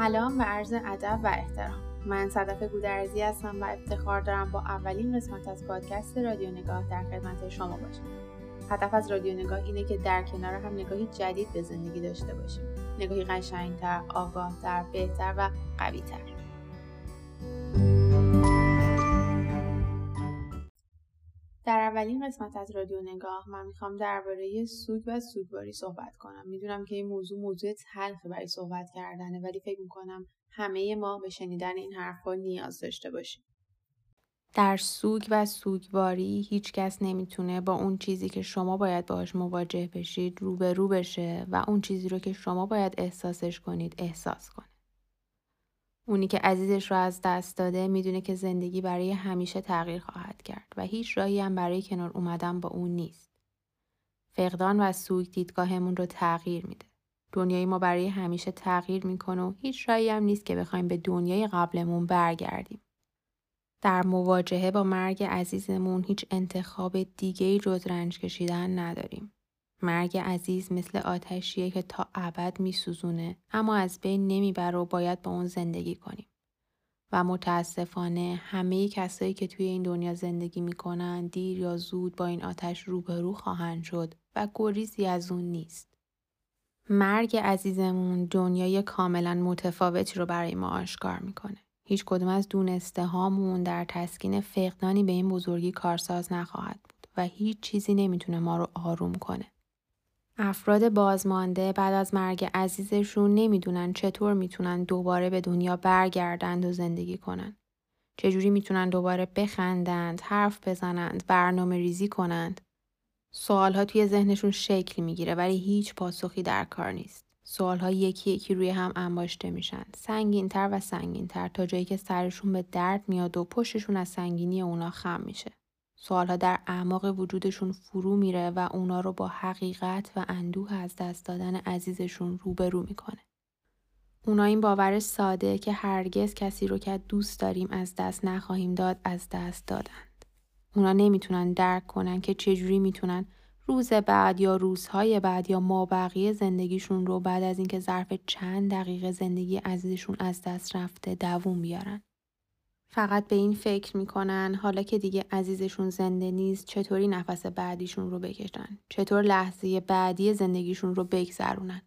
سلام و عرض ادب و احترام. من صدف گودرزی هستم و افتخار دارم با اولین قسمت از پادکست رادیو نگاه در خدمت شما باشم. هدف از رادیو نگاه اینه که در کنار هم نگاهی جدید به زندگی داشته باشیم. نگاهی قشنگتر آگاهتر بهتر و قویتر. در اولین قسمت از رادیو نگاه من می‌خوام درباره سوگ و سوگواری صحبت کنم می‌دونم که این موضوع موضوع تلخه برای صحبت کردنه ولی فکر می‌کنم همه ما به شنیدن این حرفها نیاز داشته باشیم در سوگ و سوگواری هیچ کس نمی‌تونه با اون چیزی که شما باید باهاش مواجه بشید روبرو بشه و اون چیزی رو که شما باید احساسش کنید احساس کنه. اونی که عزیزش رو از دست داده می‌دونه که زندگی برای همیشه تغییر خواهد کرد و هیچ راهی هم برای کنار اومدن با اون نیست. فقدان و سوگ دیدگاهمون رو تغییر میده. دنیای ما برای همیشه تغییر می‌کنه و هیچ راهی هم نیست که بخوایم به دنیای قبلمون برگردیم. در مواجهه با مرگ عزیزمون هیچ انتخاب دیگه ای جز رنج کشیدن نداریم. مرگ عزیز مثل آتشیه که تا ابد میسوزونه اما از بین نمی‌بره و باید با اون زندگی کنیم. و متاسفانه همه کسایی که توی این دنیا زندگی می‌کنن دیر یا زود با این آتش روبرو خواهند شد و گریزی از اون نیست. مرگ عزیزمون دنیای کاملا متفاوتی رو برای ما آشکار می‌کنه. هیچ کدوم از دونسته هامون در تسکین فقدانی به این بزرگی کارساز نخواهد بود و هیچ چیزی نمی‌تونه ما رو آروم کنه. افراد بازمانده بعد از مرگ عزیزشون نمی‌دونن چطور می‌تونن دوباره به دنیا برگردند و زندگی کنند. چجوری می‌تونن دوباره بخندند، حرف بزنند، برنامه ریزی کنند. سوالها توی ذهنشون شکل می‌گیره ولی هیچ پاسخی در کار نیست. سوالها یکی یکی روی هم انباشته میشن. سنگینتر و سنگینتر تا جایی که سرشون به درد میاد و پشتشون از سنگینی اونا خم میشه. سوالها در اعماق وجودشون فرو میره و اونا رو با حقیقت و اندوه از دست دادن عزیزشون روبرو می‌کنه. اونا این باور ساده که هرگز کسی رو که دوست داریم از دست نخواهیم داد از دست دادند. اونا نمی‌تونن درک کنن که چجوری می‌تونن روز بعد یا روزهای بعد یا ما بقیه زندگیشون رو بعد از اینکه ظرف چند دقیقه زندگی عزیزشون از دست رفته دووم بیارن. فقط به این فکر می‌کنن حالا که دیگه عزیزشون زنده نیست چطوری نفس بعدیشون رو بکشن؟ چطور لحظه بعدی زندگیشون رو بگذرونن؟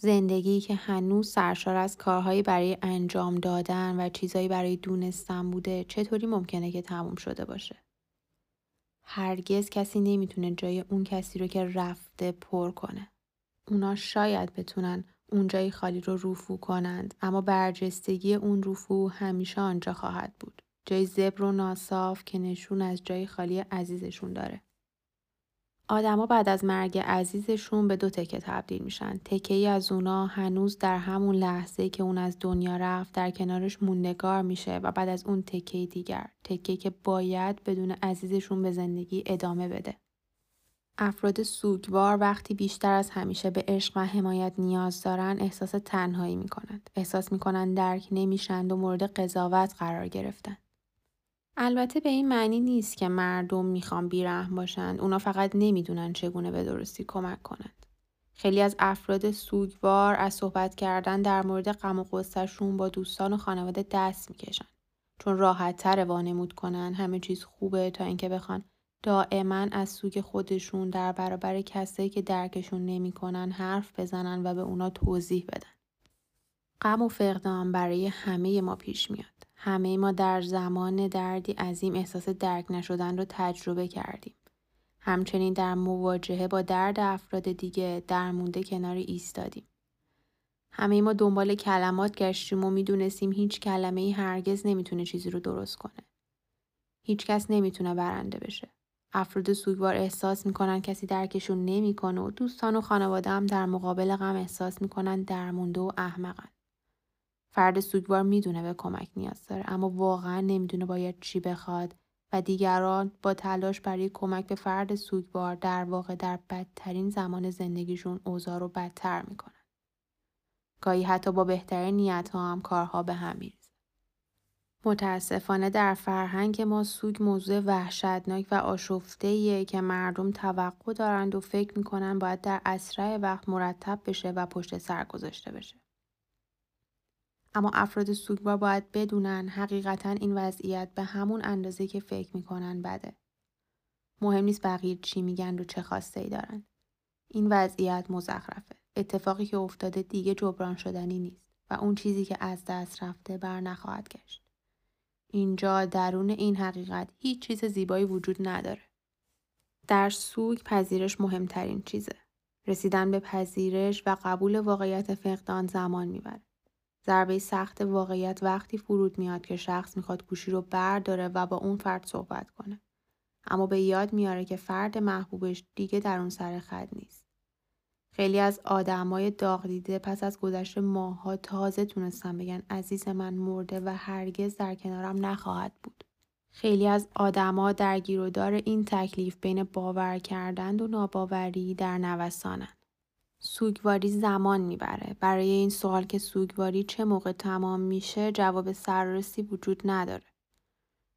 زندگی که هنوز سرشار از کارهایی برای انجام دادن و چیزهایی برای دونستن بوده چطوری ممکنه که تموم شده باشه؟ هرگز کسی نمی‌تونه جای اون کسی رو که رفته پر کنه. اونا شاید بتونن اونجای خالی رو رفو کنند اما برجستگی اون رفو همیشه آنجا خواهد بود. جای زبر و ناصاف که نشون از جای خالی عزیزشون داره. آدما بعد از مرگ عزیزشون به دو تکه تبدیل میشن. تکه ای از اونا هنوز در همون لحظه که اون از دنیا رفت در کنارش موندگار میشه و بعد از اون تکه دیگر تکه که باید بدون عزیزشون به زندگی ادامه بده. افراد سوگوار وقتی بیشتر از همیشه به عشق و حمایت نیاز دارن احساس تنهایی می کنند. احساس می کنند درک نمیشند و مورد قضاوت قرار گرفتن. البته به این معنی نیست که مردم می‌خوان بیرحم باشند. اونا فقط نمی‌دونن چگونه به درستی کمک کنند. خیلی از افراد سوگوار از صحبت کردن در مورد غم و غصهشون با دوستان و خانواده دست می‌کشن. چون راحت تر وانمود کنن همه چیز خوبه تا اینکه بخوان دائما از سوگ خودشون در برابر کسایی که درکشون نمی‌کنن حرف بزنن و به اونا توضیح بدن. غم و فقدان برای همه ما پیش میاد. همه ما در زمان دردی عظیم احساس درک نشدن رو تجربه کردیم. همچنین در مواجهه با درد افراد دیگه درمونده کنار ایستادیم. همه ما دنبال کلمات گشتیم و می‌دونستیم هیچ کلمه ای هرگز نمی‌تونه چیزی رو درست کنه. هیچ کس نمی‌تونه برنده بشه. افراد سوگوار احساس می‌کنن کسی درکشون نمی‌کنه و دوستان و خانواده هم در مقابل غم احساس می‌کنن درمونده و احمقن. فرد سوگوار می‌دونه به کمک نیاز داره اما واقعا نمی‌دونه باید چی بخواد و دیگران با تلاش برای کمک به فرد سوگوار در واقع در بدترین زمان زندگیشون اوضاع رو بدتر می‌کنن. گاهی حتی با بهترین نیت ها هم کارها به هم. متاسفانه در فرهنگ ما سوگ موضوع وحشتناک و آشفته که مردم توقع دارند و فکر می‌کنن باید در اسرع وقت مرتب بشه و پشت سر گذاشته بشه. اما افراد سوگوار باید بدونن حقیقتا این وضعیت به همون اندازه که فکر می‌کنن بده. مهم نیست بقیه چی میگن و چه خواسته ای دارن. این وضعیت مزخرفه. اتفاقی که افتاده دیگه جبران شدنی نیست و اون چیزی که از دست رفته بر نخواهد گشت. اینجا درون این حقیقت هیچ چیز زیبایی وجود نداره. در سوگ پذیرش مهمترین چیزه. رسیدن به پذیرش و قبول واقعیت فقدان زمان می‌بره. ضربه سخت واقعیت وقتی فرود میاد که شخص می‌خواد گوشی رو برداره و با اون فرد صحبت کنه. اما به یاد میاره که فرد محبوبش دیگه در اون سر خط نیست. خیلی از آدمای داغ دیده پس از گذشت ماها تازه تونستن بگن عزیز من مرده و هرگز در کنارم نخواهد بود. خیلی از آدما درگیر و دار این تکلیف بین باور کردن و ناباوری در نوسانن. سوگواری زمان می‌بره. برای این سوال که سوگواری چه موقع تمام میشه جواب سررسی وجود نداره.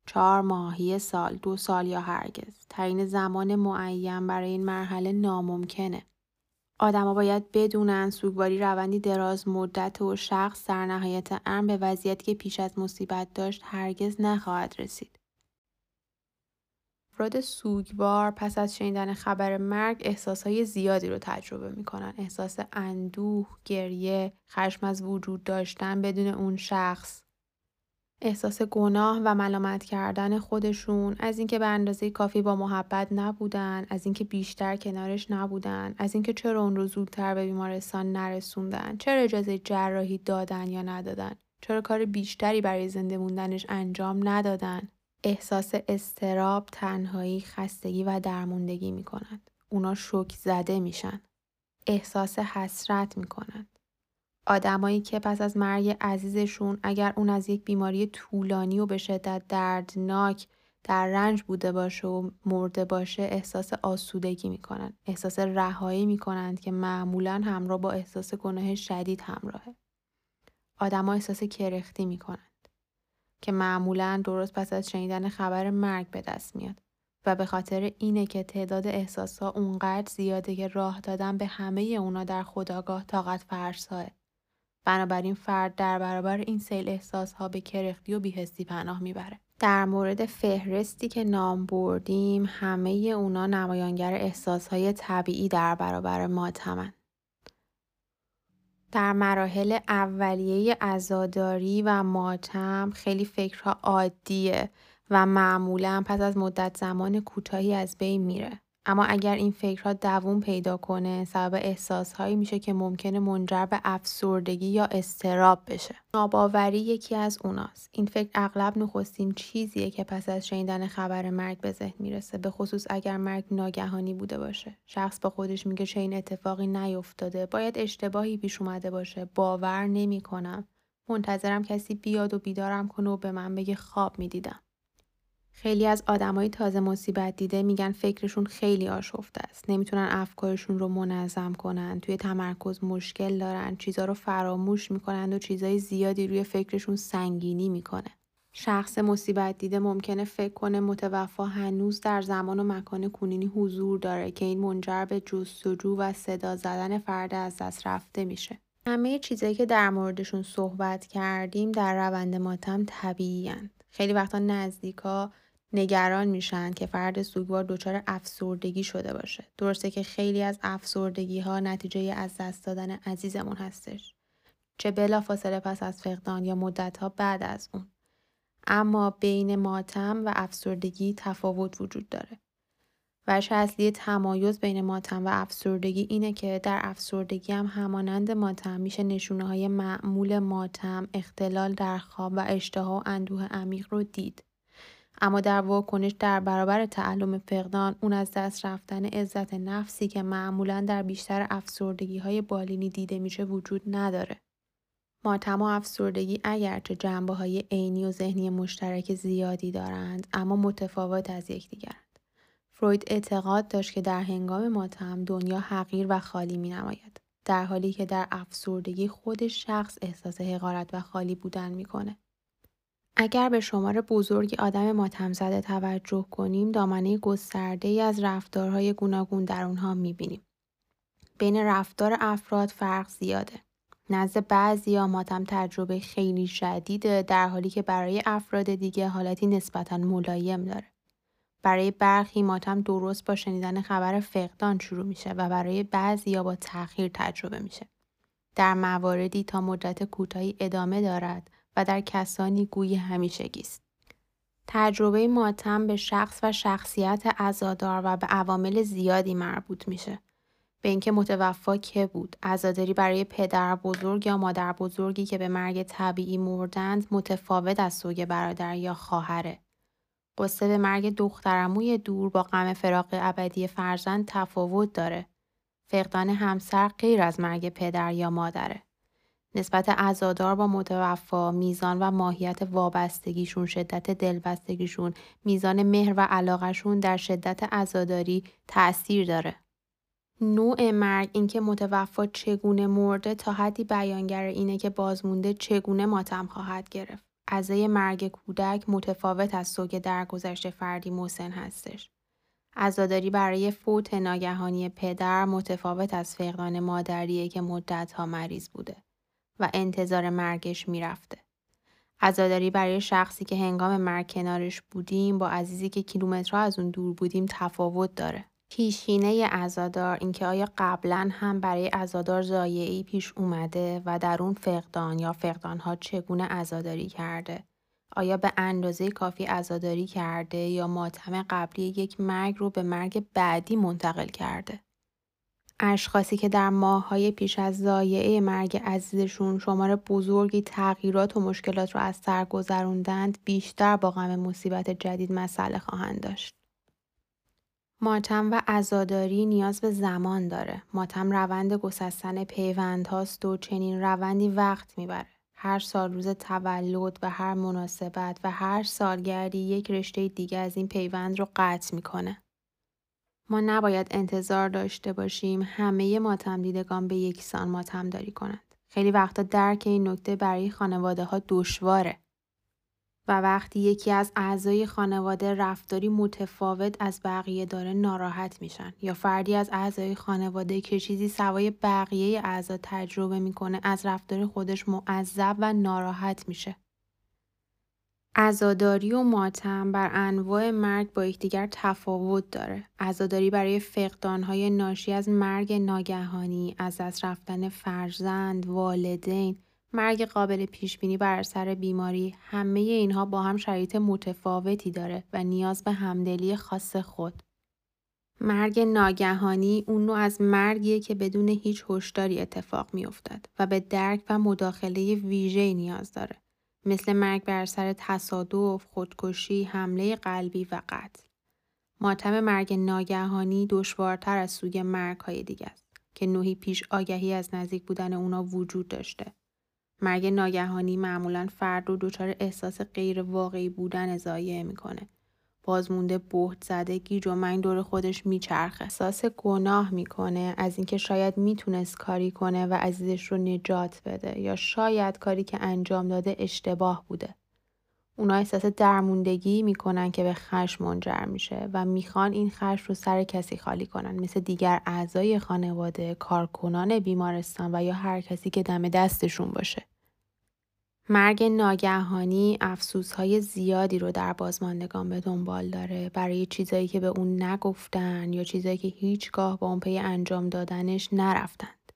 چهار ماهی سال، دو سال یا هرگز. تعیین زمان معین برای این مرحله ناممکنه. آدما باید بدونن سوگواری روندی دراز مدت و شخص در نهایت امر به وضعیتی که پیش از مصیبت داشت هرگز نخواهد رسید. افراد سوگوار پس از شنیدن خبر مرگ احساسهای زیادی رو تجربه می‌کنن. احساس اندوه، گریه، خشم از وجود داشتن بدون اون شخص، احساس گناه و ملامت کردن خودشون از اینکه به اندازه کافی با محبت نبودن از اینکه بیشتر کنارش نبودن از اینکه چرا اون رو زودتر به بیمارستان نرسوندن چرا اجازه جراحی دادن یا ندادن چرا کار بیشتری برای زنده موندنش انجام ندادن. احساس استراب تنهایی خستگی و درموندگی می‌کنند. اونا شوک زده میشن. احساس حسرت می‌کنند. آدمایی که پس از مرگ عزیزشون اگر اون از یک بیماری طولانی و به شدت دردناک در رنج بوده باشه و مرده باشه احساس آسودگی می‌کنن. احساس رهایی می‌کنند که معمولا همراه با احساس گناه شدید همراهه. آدما احساس کرختی می‌کنند که معمولا درست پس از شنیدن خبر مرگ به دست میاد و به خاطر اینه که تعداد احساسها اونقدر زیاده که راه دادن به همه اونا در خداگاه طاقت فرساه بنابراین فرد در برابر این سیل احساس ها به کرختی و بیهستی پناه می‌بره. در مورد فهرستی که نام بردیم همه اونا نمایانگر احساس های طبیعی در برابر ماتمن. در مراحل اولیه ازاداری و ماتم خیلی فکرها عادیه و معمولا پس از مدت زمان کوتاهی از بین میره. اما اگر این فکرها دووم پیدا کنه سبب احساسهایی میشه که ممکنه منجر به افسردگی یا استراب بشه. ناباوری یکی از اوناست. این فکر اغلب نخستین چیزیه که پس از شنیدن خبر مرگ به ذهن می‌رسه به خصوص اگر مرگ ناگهانی بوده باشه. شخص با خودش میگه چه این اتفاقی نیفتاده. باید اشتباهی پیش اومده باشه. باور نمی‌کنم. منتظرم کسی بیاد و بیدارم کنه و به من بگه خواب می‌دیدم. خیلی از آدمای تازه مصیبت دیده میگن فکرشون خیلی آشفته است. نمی‌تونن افکارشون رو منظم کنن. توی تمرکز مشکل دارن. چیزا رو فراموش می‌کنن و چیزای زیادی روی فکرشون سنگینی می‌کنه. شخص مصیبت دیده ممکنه فکر کنه متوفا هنوز در زمان و مکان کنینی حضور داره که این منجر به جستجو و صدا زدن فرد از دست رفته میشه. همه چیزایی که در موردشون صحبت کردیم در روند ماتم طبیعی خیلی وقتا نزدیکا نگران میشن که فرد سوگوار دچار افسردگی شده باشه. درسته که خیلی از افسردگی ها نتیجه از دست دادن عزیزمون هستش. چه بلا فاصله پس از فقدان یا مدت ها بعد از اون. اما بین ماتم و افسردگی تفاوت وجود داره. وجه اصلی تمایز بین ماتم و افسردگی اینه که در افسردگی هم همانند ماتم میشه نشونه های معمول ماتم، اختلال در خواب و اشتها و اندوه عمیق رو دید. اما در واکنش در برابر تعلم فقدان اون از دست رفتن عزت نفسی که معمولا در بیشتر افسردگی های بالینی دیده میشه وجود نداره. ماتم و افسردگی اگرچه جنبه های عینی و ذهنی مشترک زیادی دارند اما متفاوت از یکدیگرند. فروید اعتقاد داشت که در هنگام ماتم دنیا حقیر و خالی می نماید. در حالی که در افسردگی خود شخص احساس حقارت و خالی بودن می‌کنه. اگر به شمار بزرگی آدم ماتم زده توجه کنیم دامنه گسترده ای از رفتارهای گوناگون در اونها می‌بینیم. بین رفتار افراد فرق زیاده. نزد بعضی ماتم تجربه خیلی شدیده در حالی که برای افراد دیگه حالتی نسبتا ملایم داره. برای برخی ماتم درست با شنیدن خبر فقدان شروع میشه و برای بعضی یا با تأخیر تجربه میشه. در مواردی تا مدت کوتاهی ادامه دارد و در کسانی گوی همیشگی است. تجربه ماتم به شخص و شخصیت عزادار و به عوامل زیادی مربوط میشه. به اینکه متوفا که بود عزاداری برای پدر بزرگ یا مادر بزرگی که به مرگ طبیعی مردند متفاوت از سوگ برادر یا خواهره قصه به مرگ دخترموی دور با غم فراق ابدی فرزند تفاوت داره فقدان همسر غیر از مرگ پدر یا مادره نسبت عزادار با متوفا میزان و ماهیت وابستگیشون شدت دلبستگیشون میزان مهر و علاقشون در شدت عزاداری تأثیر داره نوع مرگ اینکه متوفا چگونه مرده تا حدی بیانگر اینه که بازمونده چگونه ماتم خواهد گرفت. عزای مرگ کودک متفاوت از سوگ درگذشت فردی مسن هستش. عزاداری برای فوت ناگهانی پدر متفاوت از فقدان مادریه که مدتها مریض بوده و انتظار مرگش می‌رفته. عزاداری برای شخصی که هنگام مرگ کنارش بودیم با عزیزی که کیلومترها از اون دور بودیم تفاوت داره. پیشینه ازادار اینکه آیا قبلا هم برای ازادار زایعی پیش اومده و در اون فقدان یا فقدانها چگونه ازاداری کرده آیا به اندازه کافی ازاداری کرده یا ماتم قبلی یک مرگ رو به مرگ بعدی منتقل کرده اشخاصی که در ماههای پیش از زایعه مرگ عزیزشون شمار بزرگی تغییرات و مشکلات رو از سر گذروندند بیشتر با غم مصیبت جدید مسئله خواهند داشت ماتم و عزاداری نیاز به زمان داره. ماتم روند گسستن پیوند هاست و چنین روندی وقت می‌بره. هر سال روز تولد و هر مناسبت و هر سالگردی یک رشته دیگه از این پیوند رو قطع می‌کنه. ما نباید انتظار داشته باشیم همه ماتم دیدگان به یکسان ماتم داری کنند. خیلی وقتا درک این نکته برای خانواده ها دشواره. و وقتی یکی از اعضای خانواده رفتاری متفاوت از بقیه داره ناراحت میشن یا فردی از اعضای خانواده که چیزی سوای بقیه اعضا تجربه می‌کنه از رفتار خودش معذب و ناراحت میشه. عزاداری و ماتم بر انواع مرگ با یکدیگر تفاوت داره. عزاداری برای فقدانهای ناشی از مرگ ناگهانی، از دست رفتن فرزند، والدین، مرگ قابل پیش بینی بر اثر بیماری همه اینها با هم شرایط متفاوتی داره و نیاز به همدلی خاص خود. مرگ ناگهانی اون نوع از مرگیه که بدون هیچ هشداری اتفاق میافتد و به درک و مداخله ویژه نیاز داره. مثل مرگ بر اثر تصادف، خودکشی، حمله قلبی و قتل. ماتم مرگ ناگهانی دشوارتر از سوی مرگ های دیگه است که نوعی پیش آگهی از نزدیک بودن اونا وجود داشته. مرگ ناگهانی معمولا فرد رو دچار احساس غیر واقعی بودن ضایعه می‌کنه. بازمونده بهت زده گیج و من دور خودش میچرخه. احساس گناه می‌کنه از اینکه شاید می‌تونست کاری کنه و عزیزش رو نجات بده یا شاید کاری که انجام داده اشتباه بوده. اونا احساس درموندگی می‌کنن که به خشم منجر میشه و می‌خوان این خشم رو سر کسی خالی کنن مثل دیگر اعضای خانواده، کارکنان بیمارستان و یا هر کسی که دم دستشون باشه. مرگ ناگهانی افسوسهای زیادی رو در بازماندگان به دنبال داره برای چیزایی که به اون نگفتن یا چیزایی که هیچگاه با اون پی انجام دادنش نرفتند.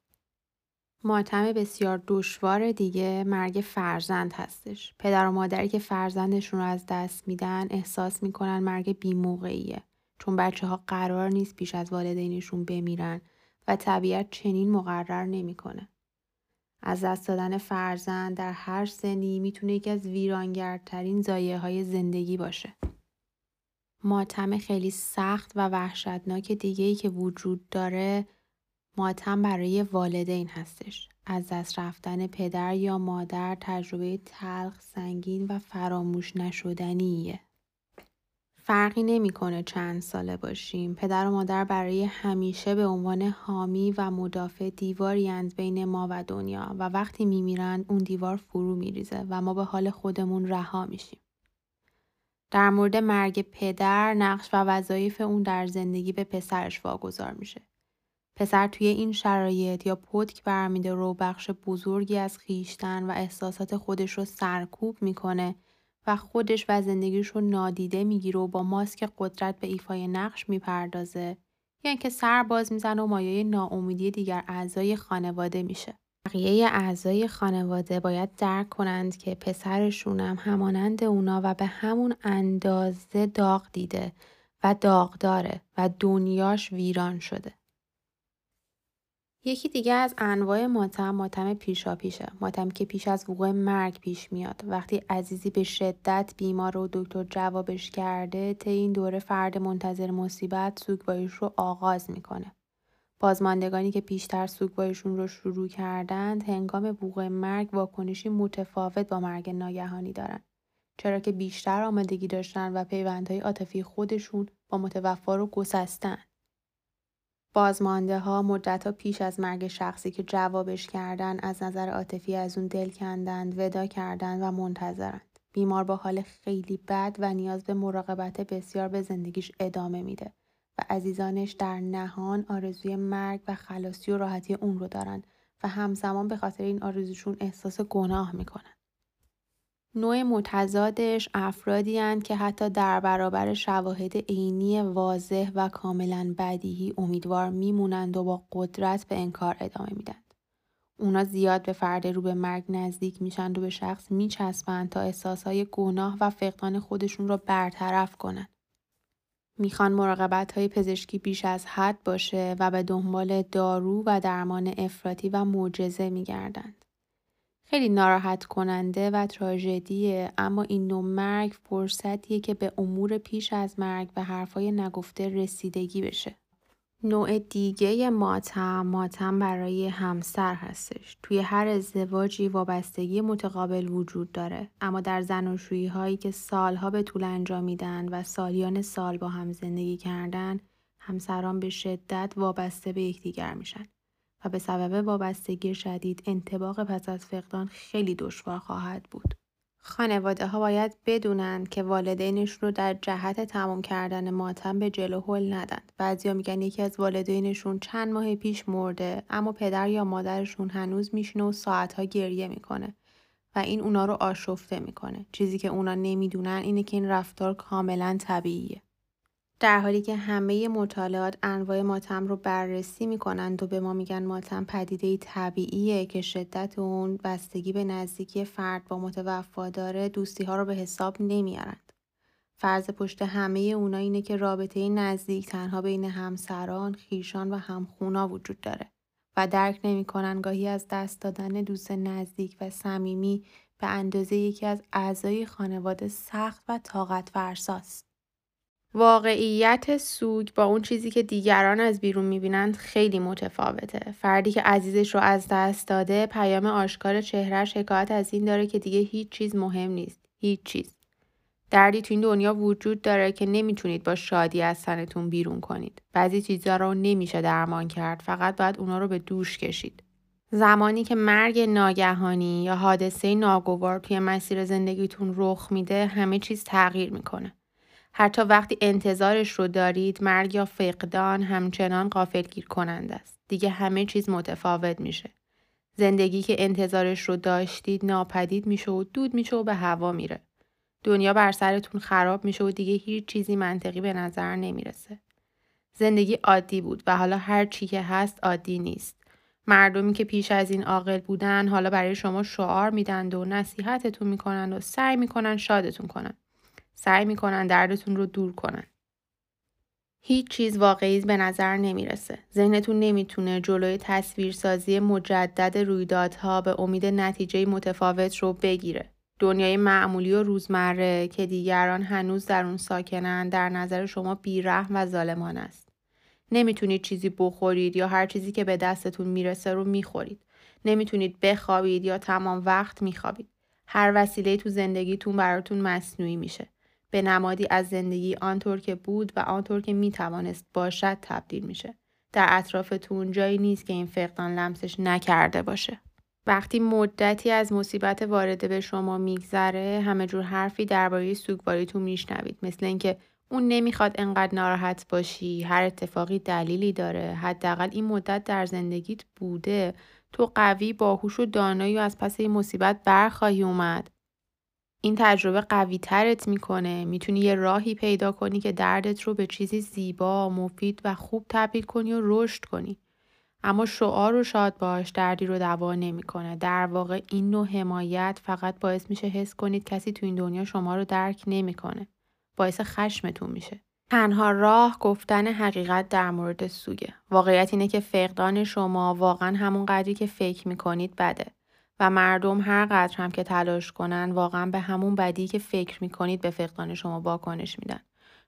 ماتم بسیار دشوار دیگه مرگ فرزند هستش. پدر و مادری که فرزندشون رو از دست میدن احساس می‌کنن مرگ بیموقعیه. چون بچه ها قرار نیست پیش از والدینشون بمیرن و طبیعت چنین مقرر نمی‌کنه. از دست دادن فرزند در هر سنی می‌تونه یکی از ویرانگرترین زایه های زندگی باشه. ماتم خیلی سخت و وحشتناک دیگه ای که وجود داره ماتم برای والدین هستش. از دست رفتن پدر یا مادر تجربه تلخ، سنگین و فراموش نشدنیه. فرقی نمی‌کنه چند ساله باشیم. پدر و مادر برای همیشه به عنوان حامی و مدافع دیواری بین ما و دنیا و وقتی میمیرند اون دیوار فرو میریزه و ما به حال خودمون رها میشیم. در مورد مرگ پدر نقش و وظایف اون در زندگی به پسرش واگذار میشه. پسر توی این شرایط یا پتک برمیده رو بخش بزرگی از خیشتن و احساسات خودش رو سرکوب می‌کنه و خودش و زندگیش رو نادیده می‌گیره و با ماسک قدرت به ایفای نقش می‌پردازه یا یعنی اینکه سر باز می‌زنه و مایه ناامیدی دیگر اعضای خانواده میشه. بقیه اعضای خانواده باید درک کنند که پسرشونم همانند اونا و به همون اندازه داغ دیده و داغ داره و دنیاش ویران شده. یکی دیگه از انواع ماتم ماتم پیشا پیشه. ماتم که پیش از وقوع مرگ پیش میاد. وقتی عزیزی به شدت بیمار و دکتر جوابش کرده طی این دوره فرد منتظر مصیبت سوگواریش رو آغاز می‌کنه. بازماندگانی که پیشتر سوگواریشون رو شروع کردند هنگام وقوع مرگ واکنشی متفاوت با مرگ ناگهانی دارند. چرا که بیشتر آمادگی داشتن و پیوندهای عاطفی خودشون با متوفا رو گسستن. بازمانده ها مدت ها پیش از مرگ شخصی که جوابش کردن از نظر عاطفی از اون دل کندند ودا کردند و منتظرند. بیمار با حال خیلی بد و نیاز به مراقبت بسیار به زندگیش ادامه میده و عزیزانش در نهان آرزوی مرگ و خلاصی و راحتی اون رو دارن و همزمان به خاطر این آرزوشون احساس گناه می‌کنن. نوع متضادش افرادی که حتی در برابر شواهد عینی واضح و کاملا بدیهی امیدوار میمونند و با قدرت به انکار ادامه میدند. اونا زیاد به فرد رو به مرگ نزدیک میشند و به شخص میچسبند تا احساسهای گناه و فقدان خودشون را برطرف کنند. می‌خوان مراقبت های پزشکی بیش از حد باشه و به دنبال دارو و درمان افراطی و معجزه میگردند. خیلی ناراحت کننده و تراژدیه اما این نوع مرگ فرصتیه که به امور پیش از مرگ و حرفای نگفته رسیدگی بشه. نوع دیگه ماتم ماتم برای همسر هستش. توی هر ازدواجی وابستگی متقابل وجود داره اما در زناشویی هایی که سالها به طول انجام میدن و سالیان سال با هم زندگی کردن همسران به شدت وابسته به یکدیگر میشن. و به سبب وابستگی شدید انتباق پس از فقدان خیلی دشوار خواهد بود. خانواده ها باید بدونند که والدینشون رو در جهت تمام کردن ماتم به جلو هل ندند. بعضیا میگن یکی از والدینشون چند ماه پیش مرده اما پدر یا مادرشون هنوز میشینه و ساعتها گریه می‌کنه و این اونا رو آشفته می‌کنه. چیزی که اونا نمی‌دونن اینه که این رفتار کاملا طبیعیه. در حالی که همه مطالعات انواع ماتم رو بررسی می‌کنند و به ما میگن ماتم پدیده طبیعیه که شدت اون بستگی به نزدیکی فرد با متوفا داره دوستی ها رو به حساب نمیارند. فرض پشت همه اونا اینه که رابطه نزدیک تنها بین همسران، خیشان و همخونا وجود داره و درک نمی‌کنن گاهی از دست دادن دوست نزدیک و صمیمی به اندازه یکی از اعضای خانواده سخت و طاقت فرساست. واقعیت سوگ با اون چیزی که دیگران از بیرون می‌بینند خیلی متفاوته. فردی که عزیزش رو از دست داده پیام آشکار چهرهش حکایت از این داره که دیگه هیچ چیز مهم نیست. هیچ چیز. دردی تو این دنیا وجود داره که نمی‌تونید با شادی از تنتون بیرون کنید. بعضی چیزها رو نمیشه درمان کرد. فقط باید اونا رو به دوش کشید. زمانی که مرگ ناگهانی یا حادثه ناگوار توی مسیر زندگیتون رخ میده همه چیز تغییر می‌کنه. حتی وقتی انتظارش رو دارید مرگ یا فقدان همچنان قافلگیر کنند است. دیگه همه چیز متفاوت میشه. زندگی که انتظارش رو داشتید ناپدید میشه و دود میشه و به هوا میره. دنیا بر سرتون خراب میشه و دیگه هیچ چیزی منطقی به نظر نمی‌رسه. زندگی عادی بود و حالا هر چی که هست عادی نیست. مردمی که پیش از این عاقل بودن حالا برای شما شعار میدند و نصیحتتون می‌کنند و سعی می‌کنن شادتون کنن. سعی می‌کنن دردتون رو دور کنن. هیچ چیز واقعی به نظر نمی‌رسه. ذهنتون نمی‌تونه جلوی تصویرسازی مجدد رویدادها به امید نتیجه متفاوت رو بگیره. دنیای معمولی و روزمره که دیگران هنوز در اون ساکنن در نظر شما بیرحم و ظالمان است. نمی‌تونید چیزی بخورید یا هر چیزی که به دستتون می‌رسه رو می‌خورید. نمی‌تونید بخوابید یا تمام وقت میخوابید. هر وسیله تو زندگیتون براتون مصنوعی میشه. به نمادی از زندگی آنطور که بود و آنطور که می‌توانست باشد تبدیل میشه. در اطرافتون جایی نیست که این فقدان لمسش نکرده باشه. وقتی مدتی از مصیبت وارده به شما میگذره همه جور حرفی درباره سوگواریتون میشنوید مثل اینکه اون نمی‌خواد انقدر ناراحت باشی هر اتفاقی دلیلی داره حداقل این مدت در زندگیت بوده تو قوی باهوش و دانایی و از پس این مصیبت برخواهی اومد این تجربه قوی ترت می‌کنه. می‌تونی یه راهی پیدا کنی که دردت رو به چیزی زیبا مفید و خوب تبدیل کنی و رشد کنی. اما شعار و شاد باش دردی رو دوا نمی‌کنه. در واقع این نوع حمایت فقط باعث میشه حس کنید کسی تو این دنیا شما رو درک نمی‌کنه. باعث خشمتون میشه. تنها راه گفتن حقیقت در مورد سوگه. واقعیت اینه که فقدان شما واقعا همون قدری که فکر می‌کنید بده. و مردم هر قدر هم که تلاش کنن واقعا به همون بدی که فکر می‌کنید به فقدان شما واکنش میدن.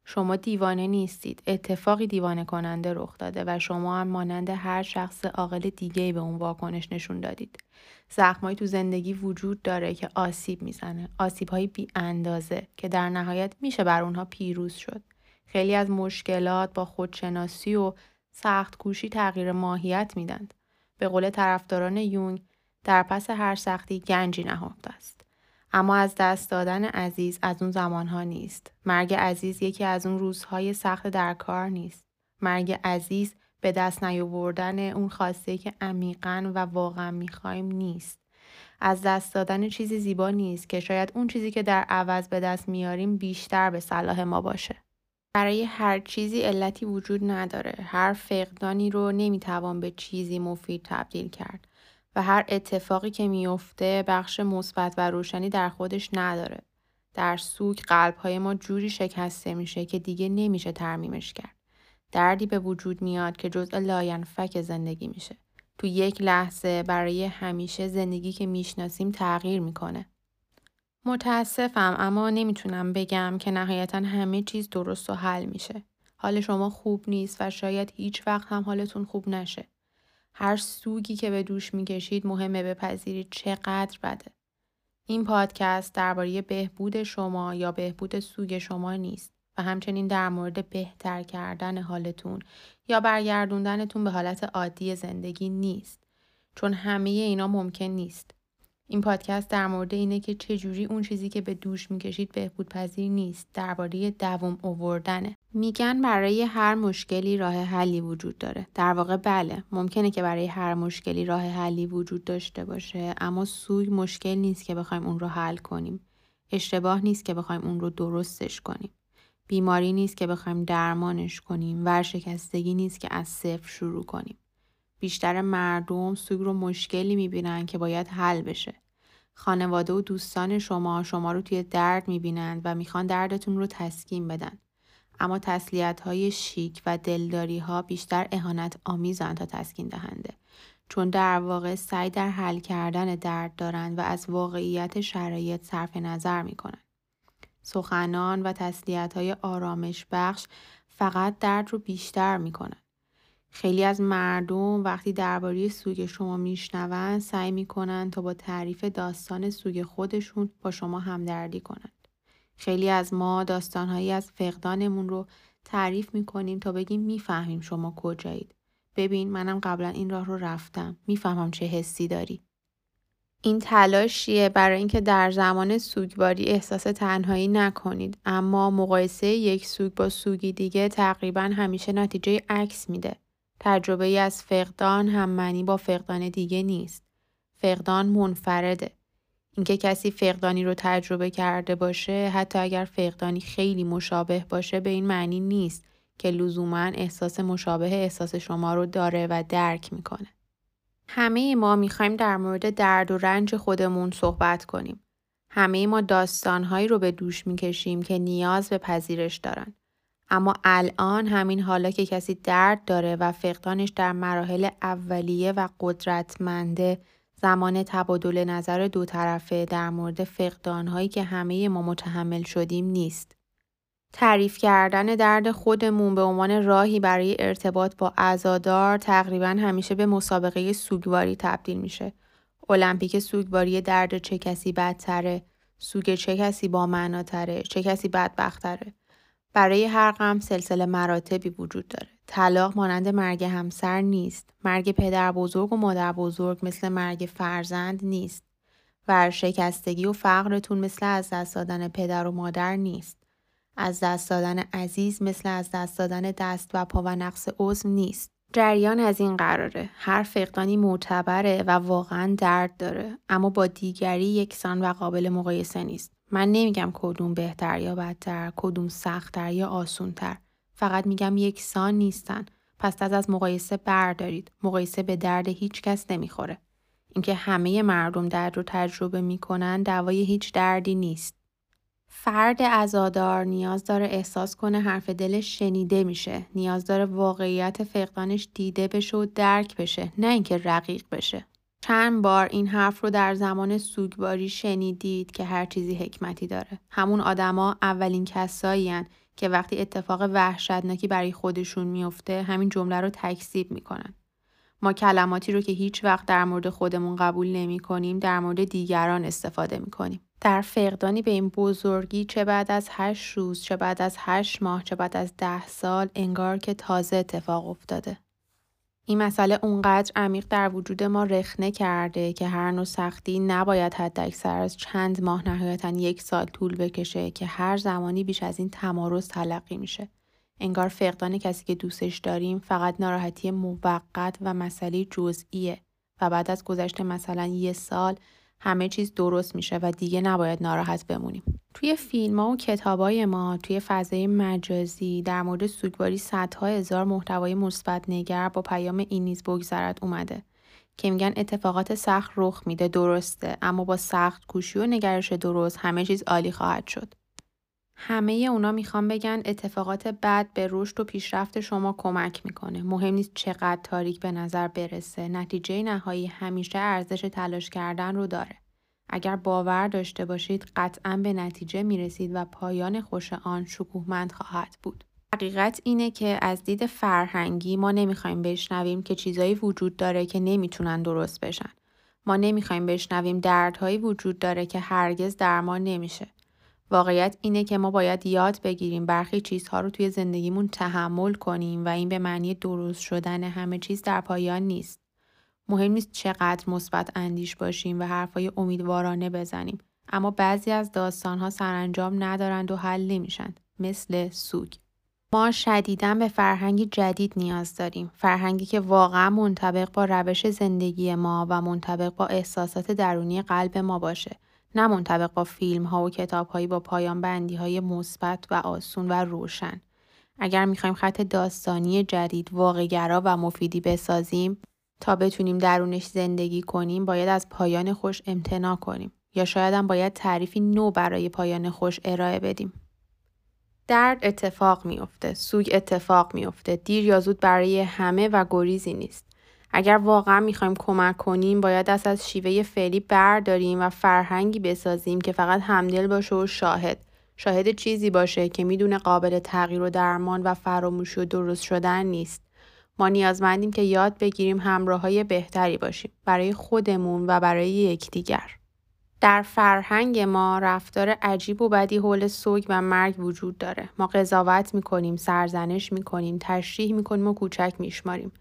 شما دیوانه نیستید. اتفاقی دیوانه کننده رخ داده و شما هم مانند هر شخص عاقل دیگه به اون واکنش نشون دادید. زخمایی تو زندگی وجود داره که آسیب می‌زنه. آسیب بی اندازه که در نهایت میشه بر اونها پیروز شد. خیلی از مشکلات با خودشناسی و سخت کوشی تغییر ماهیت میدن به قول طرفداران یونگ در پس هر سختی گنجی نهفته است. اما از دست دادن عزیز از اون زمانها نیست. مرگ عزیز یکی از اون روزهای سخت در کار نیست. مرگ عزیز به دست نیاوردن اون خواسته که عمیقا و واقعا می‌خوایم نیست. از دست دادن چیزی زیبا نیست که شاید اون چیزی که در عوض به دست میاریم بیشتر به صلاح ما باشه. برای هر چیزی علتی وجود نداره. هر فقدانی رو نمی‌توان به چیزی مفید تبدیل کرد. و هر اتفاقی که میفته بخش مثبت و روشنی در خودش نداره در سوگ قلبهای ما جوری شکسته میشه که دیگه نمیشه ترمیمش کرد دردی به وجود میاد که جزء لاینفک زندگی میشه. تو یک لحظه برای همیشه زندگی که می‌شناسیم تغییر می‌کنه. متاسفم اما نمی‌تونم بگم که نهایتا همه چیز درست و حل میشه. حال شما خوب نیست و شاید هیچ وقت هم حالتون خوب نشه. هر سوگی که به دوش می‌کشید مهمه بپذیرید چقدر بده. این پادکست درباره بهبود شما یا بهبود سوگ شما نیست. و همچنین در مورد بهتر کردن حالتون یا برگردوندنتون به حالت عادی زندگی نیست. چون همه اینا ممکن نیست. این پادکست در مورد اینه که چجوری اون چیزی که به دوش می‌کشید بهبود پذیر نیست درباره دوام اووردنه میگن برای هر مشکلی راه حلی وجود داره. در واقع بله ممکنه که برای هر مشکلی راه حلی وجود داشته باشه اما سوی مشکل نیست که بخوایم اون رو حل کنیم. اشتباه نیست که بخوایم اون رو درستش کنیم. بیماری نیست که بخوایم درمانش کنیم. ورشکستگی نیست که از صفر شروع کنیم. بیشتر مردم سوگ رو مشکلی می‌بینن که باید حل بشه. خانواده و دوستان شما شما رو توی درد می‌بینند و می‌خوان دردتون رو تسکین بدن. اما تسلیت های شیک و دلداری ها بیشتر اهانت آمیزن تا تسکین دهنده چون در واقع سعی در حل کردن درد دارند و از واقعیت شرایط صرف نظر می‌کنن سخنان و تسلیت های آرامش بخش فقط درد رو بیشتر می‌کنن. خیلی از مردم وقتی درباره سوگ شما میشنوند سعی می‌کنن تا با تعریف داستان سوگ خودشون با شما همدردی کنند. خیلی از ما داستانهایی از فقدانمون رو تعریف می‌کنیم تا بگیم می‌فهمیم شما کجایید. ببین منم قبلا این راه رو رفتم. می‌فهمم چه حسی داری. این تلاشیه برای اینکه در زمان سوگواری احساس تنهایی نکنید اما مقایسه یک سوگ با سوگی دیگه تقریبا همیشه نتیجه عکس میده تجربه ای از فقدان هم معنی با فقدان دیگه نیست فقدان منفرده اینکه کسی فقدانی رو تجربه کرده باشه حتی اگر فقدانی خیلی مشابه باشه به این معنی نیست که لزوما احساس مشابه احساس شما رو داره و درک می‌کنه همه ما می‌خوایم در مورد درد و رنج خودمون صحبت کنیم. همه ما داستانهایی رو به دوش می‌کشیم که نیاز به پذیرش دارن. اما الان همین حالا که کسی درد داره و فقدانش در مراحل اولیه و قدرتمنده زمان تبادل نظر دو طرفه در مورد فقدانهایی که همه ما متحمل شدیم نیست. تعریف کردن درد خودمون به عنوان راهی برای ارتباط با عزادار تقریبا همیشه به مسابقه سوگواری تبدیل میشه. المپیک سوگواری درد چه کسی بدتره، سوگ چه کسی با معناتره، چه کسی بدبختره. برای هر غم سلسله مراتبی وجود داره. طلاق مانند مرگ همسر نیست. مرگ پدر بزرگ و مادر بزرگ مثل مرگ فرزند نیست. ورشکستگی و فقرتون مثل از دست دادن پدر و مادر نیست. از دست دادن عزیز مثل از دست دادن دست و پا و نقص عضو نیست. جریان از این قراره. هر فقدانی معتبره و واقعا درد داره اما با دیگری یکسان و قابل مقایسه نیست. من نمیگم کدوم بهتر یا بدتر، کدوم سختتر یا آسونتر. فقط میگم یکسان نیستن. پس از از مقایسه بردارید. مقایسه به درد هیچ کس نمی‌خوره. اینکه همه مردم درد رو تجربه می‌کنن دوای هیچ دردی نیست. فرد ازادار نیاز داره احساس کنه حرف دلش شنیده میشه. نیاز داره واقعیت فقدانش دیده بشه و درک بشه. نه اینکه رقیق بشه. چند بار این حرف رو در زمان سوگواری شنیدید که هر چیزی حکمتی داره. همون آدما اولین کسایی که وقتی اتفاق وحشتناکی برای خودشون میفته همین جمله رو تکذیب می‌کنن. ما کلماتی رو که هیچ وقت در مورد خودمون قبول نمی کنیم در مورد دیگران استفاده می کنیم. در فقدانی به این بزرگی چه بعد از هشت روز چه بعد از هشت ماه چه بعد از ده سال انگار که تازه اتفاق افتاده. این مسئله اونقدر عمیق در وجود ما رخنه کرده که هر نوع سختی نباید حد اکثر از چند ماه نهایتا یک سال طول بکشه که هر زمانی بیش از این تمارز تلقی میشه. انگار فقدان کسی که دوستش داریم فقط ناراحتی موقت و مسئله جزئیه و بعد از گذشت مثلا یه سال همه چیز درست میشه و دیگه نباید ناراحت بمونیم. توی فیلم ها و کتابای ما توی فضای مجازی در مورد سوگواری صدها هزار محتوای مثبت نگر با پیام این نیز بگذرد اومده که میگن اتفاقات سخت رخ میده درسته اما با سخت کوشی و نگرش درست همه چیز عالی خواهد شد. همه اونا می‌خوام بگن اتفاقات بد به رشد و پیشرفت شما کمک می‌کنه. مهم نیست چقدر تاریک به نظر برسه. نتیجه نهایی همیشه ارزش تلاش کردن رو داره. اگر باور داشته باشید قطعا به نتیجه می‌رسید و پایان خوش آن شکوهمند خواهد بود. حقیقت اینه که از دید فرهنگی ما نمی‌خوایم بشنویم که چیزایی وجود داره که نمی‌تونن درست بشن. ما نمی‌خوایم بشنویم دردهایی وجود داره که هرگز درمان نمیشه. واقعیت اینه که ما باید یاد بگیریم برخی چیزها رو توی زندگیمون تحمل کنیم و این به معنی درست شدن همه چیز در پایان نیست. مهم نیست چقدر مثبت اندیش باشیم و حرفای امیدوارانه بزنیم اما بعضی از داستانها سرانجام ندارند و حل نمیشن مثل سوگ ما شدیدا به فرهنگی جدید نیاز داریم فرهنگی که واقعا منطبق با روش زندگی ما و منطبق با احساسات درونی قلب ما باشه نه منطبق با فیلم ها و کتاب هایی با پایان بندی های مثبت و آسون و روشن. اگر می‌خوایم خط داستانی جدید واقعگرا و مفیدی بسازیم تا بتونیم درونش زندگی کنیم باید از پایان خوش امتنا کنیم یا شاید هم باید تعریفی نو برای پایان خوش ارائه بدیم. درد اتفاق میافته، سوگ اتفاق میافته، دیر یا زود برای همه و گریزی نیست. اگر واقعا می‌خوایم کمک کنیم باید دست از شیوه فعلی برداریم و فرهنگی بسازیم که فقط همدل باشه و شاهد. شاهد چیزی باشه که می‌دونه قابل تغییر و درمان و فراموشی و درست شدن نیست. ما نیازمندیم که یاد بگیریم همراه بهتری باشیم برای خودمون و برای یکدیگر. در فرهنگ ما رفتار عجیب و بدی حول سوگ و مرگ وجود داره. ما قضاوت می‌کنیم سرزنش می‌کنیم تشریح می‌کنیم و کوچک میشماریم.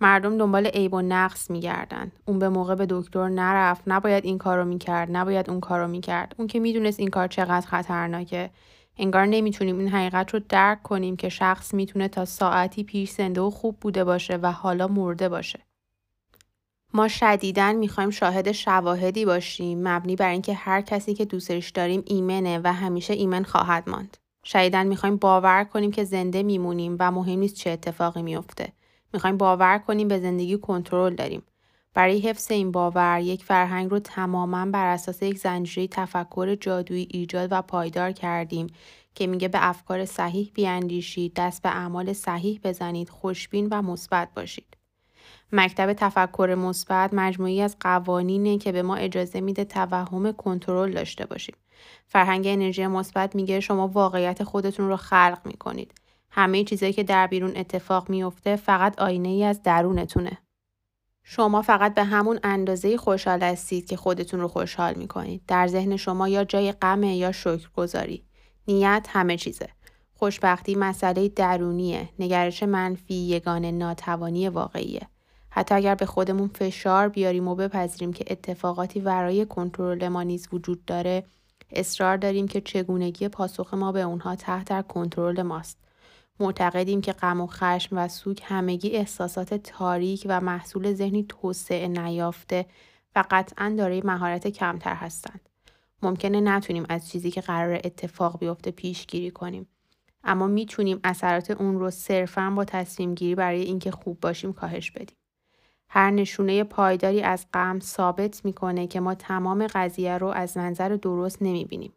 مردم دنبال عیب و نقص میگردن. اون به موقع به دکتر نرفت. نباید این کارو می‌کرد. نباید اون کارو می‌کرد. اون که می‌دونست این کار چقدر خطرناکه. انگار نمی‌تونیم این حقیقت رو درک کنیم که شخص می‌تونه تا ساعتی پیش زنده و خوب بوده باشه و حالا مرده باشه. ما شدیداً می‌خوایم شاهد شواهدی باشیم. مبنی بر اینکه هر کسی که دوستش داریم ایمنه و همیشه ایمن خواهد ماند. شدیداً می‌خوایم باور کنیم که زنده میمونیم و مهم نیست چه اتفاقی میفته می‌خوایم باور کنیم به زندگی کنترل داریم. برای حفظ این باور یک فرهنگ رو تماما بر اساس یک زنجیره تفکر جادویی ایجاد و پایدار کردیم که میگه به افکار صحیح بیاندیشید، دست به اعمال صحیح بزنید، خوشبین و مثبت باشید. مکتب تفکر مثبت مجموعی از قوانینه که به ما اجازه میده توهم کنترل داشته باشیم. فرهنگ انرژی مثبت میگه شما واقعیت خودتون رو خلق می‌کنید. همه چیزایی که در بیرون اتفاق میفته فقط آینه ای از درونتونه. شما فقط به همون اندازه خوشحال هستید که خودتون رو خوشحال می‌کنید. در ذهن شما یا جای غمه یا شکر گذاری. نیت همه چیزه. خوشبختی مسئله درونیه. نگرش منفی یگان ناتوانی واقعیه. حتی اگر به خودمون فشار بیاریم و بپذیریم که اتفاقاتی ورای کنترل ما نیز وجود داره اصرار داریم که چگونگی پاسخ ما به اونها تحت کنترل ماست. معتقدیم که غم و خشم و سوگ همگی احساسات تاریک و محصول ذهنی توسعه نیافته و قطعا دارای مهارت کمتر هستند. ممکنه نتونیم از چیزی که قرار اتفاق بیفته پیشگیری کنیم. اما می‌تونیم اثرات اون رو صرفا با تصمیم گیری برای اینکه خوب باشیم کاهش بدیم. هر نشونه پایداری از غم ثابت می‌کنه که ما تمام قضیه رو از منظر درست نمی‌بینیم.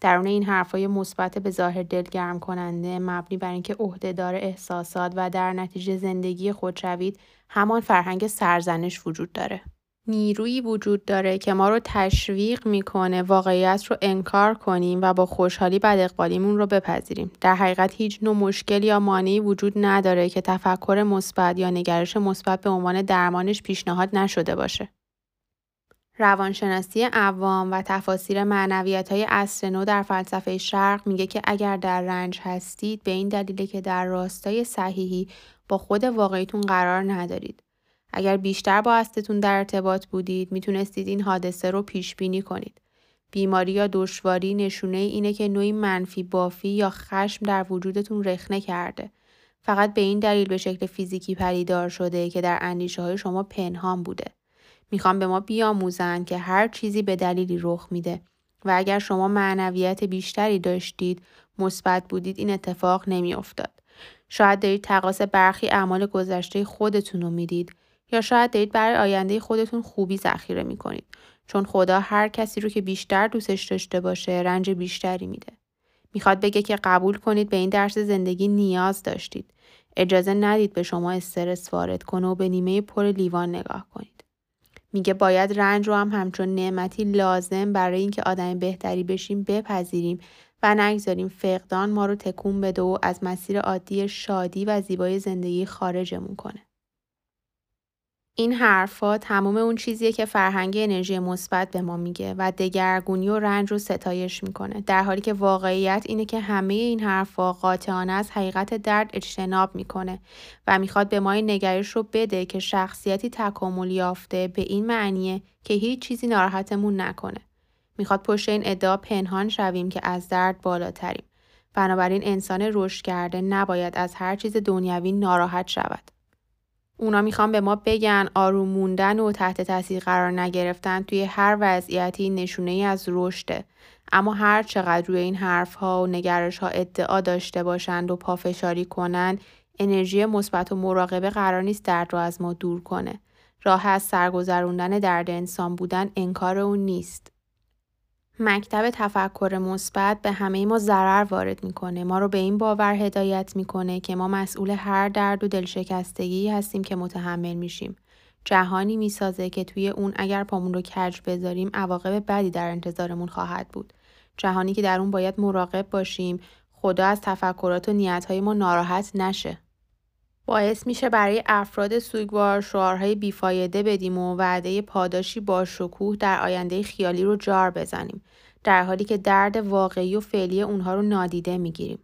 درون این حرفای مثبت به ظاهر دلگرم کننده مبنی بر اینکه عهدهدار احساسات و در نتیجه زندگی خود شوید همان فرهنگ سرزنش وجود داره. نیرویی وجود داره که ما رو تشویق می‌کنه واقعیت رو انکار کنیم و با خوشحالی بد اقبالیمون رو بپذیریم. در حقیقت هیچ نوع مشکل یا مانعی وجود نداره که تفکر مثبت یا نگرش مثبت به عنوان درمانش پیشنهاد نشده باشه. روانشناسی عوام و تفاسیر معنویت های اصر نو در فلسفه شرق میگه که اگر در رنج هستید به این دلیله که در راستای صحیحی با خود واقعیتون قرار ندارید. اگر بیشتر با هستتون در ارتباط بودید می‌تونستید این حادثه رو پیش بینی کنید. بیماری یا دشواری نشونه اینه که نوعی منفی بافی یا خشم در وجودتون رخنه کرده. فقط به این دلیل به شکل فیزیکی پریدار شده که در اندیشه های شما پنهان بوده. می‌خوام به ما بیاموزن که هر چیزی به دلیلی رخ میده و اگر شما معنویت بیشتری داشتید مثبت بودید این اتفاق نمیافتاد. شاید دارید تقاس برخی اعمال گذشته خودتون رو می‌دید یا شاید دارید برای آینده خودتون خوبی ذخیره می‌کنید چون خدا هر کسی رو که بیشتر دوستش داشته باشه رنج بیشتری میده. می‌خواد بگه که قبول کنید به این درس زندگی نیاز داشتید. اجازه ندید به شما استرس وارد کنه و به نیمه پر لیوان نگاه کنید. میگه باید رنج رو هم همچون نعمتی لازم برای اینکه آدم بهتری بشیم بپذیریم و نگذاریم فقدان ما رو تکون بده و از مسیر عادی شادی و زیبای زندگی خارجمون کنه. این حرفا تمام اون چیزیه که فرهنگ انرژی مثبت به ما میگه و دگرگونی و رنج رو ستایش می‌کنه. در حالی که واقعیت اینه که همه این حرفا قاطعانه از حقیقت درد اجتناب می‌کنه و می‌خواد به ما این نگرش رو بده که شخصیتی تکامل یافته به این معنیه که هیچ چیزی ناراحتمون نکنه. می‌خواد پشت این ادعا پنهان شویم که از درد بالاتریم. بنابراین انسان رشد کرده نباید از هر چیز دنیوی ناراحت شود. اونا می‌خوان به ما بگن آروم موندن و تحت تاثیر قرار نگرفتن توی هر وضعیتی نشونه ای از رشده. اما هر چقدر روی این حرف ها و نگرش ها ادعا داشته باشند و پافشاری کنند انرژی مثبت و مراقبه قرار نیست درد رو از ما دور کنه. راه از سرگذروندن درد انسان بودن انکار اون نیست. مکتب تفکر مثبت به همه ما ضرر وارد می‌کنه. ما رو به این باور هدایت می‌کنه که ما مسئول هر درد و دلشکستگی هستیم که متحمل میشیم. جهانی می‌سازه که توی اون اگر پامون رو کج بذاریم عواقب بدی در انتظارمون خواهد بود. جهانی که در اون باید مراقب باشیم خدا از تفکرات و نیتهای ما ناراحت نشه. باعث میشه برای افراد سوگوار شعارهای بیفایده بدیم و وعده پاداشی با شکوه در آینده خیالی رو جار بزنیم در حالی که درد واقعی و فعلی اونها رو نادیده می‌گیریم.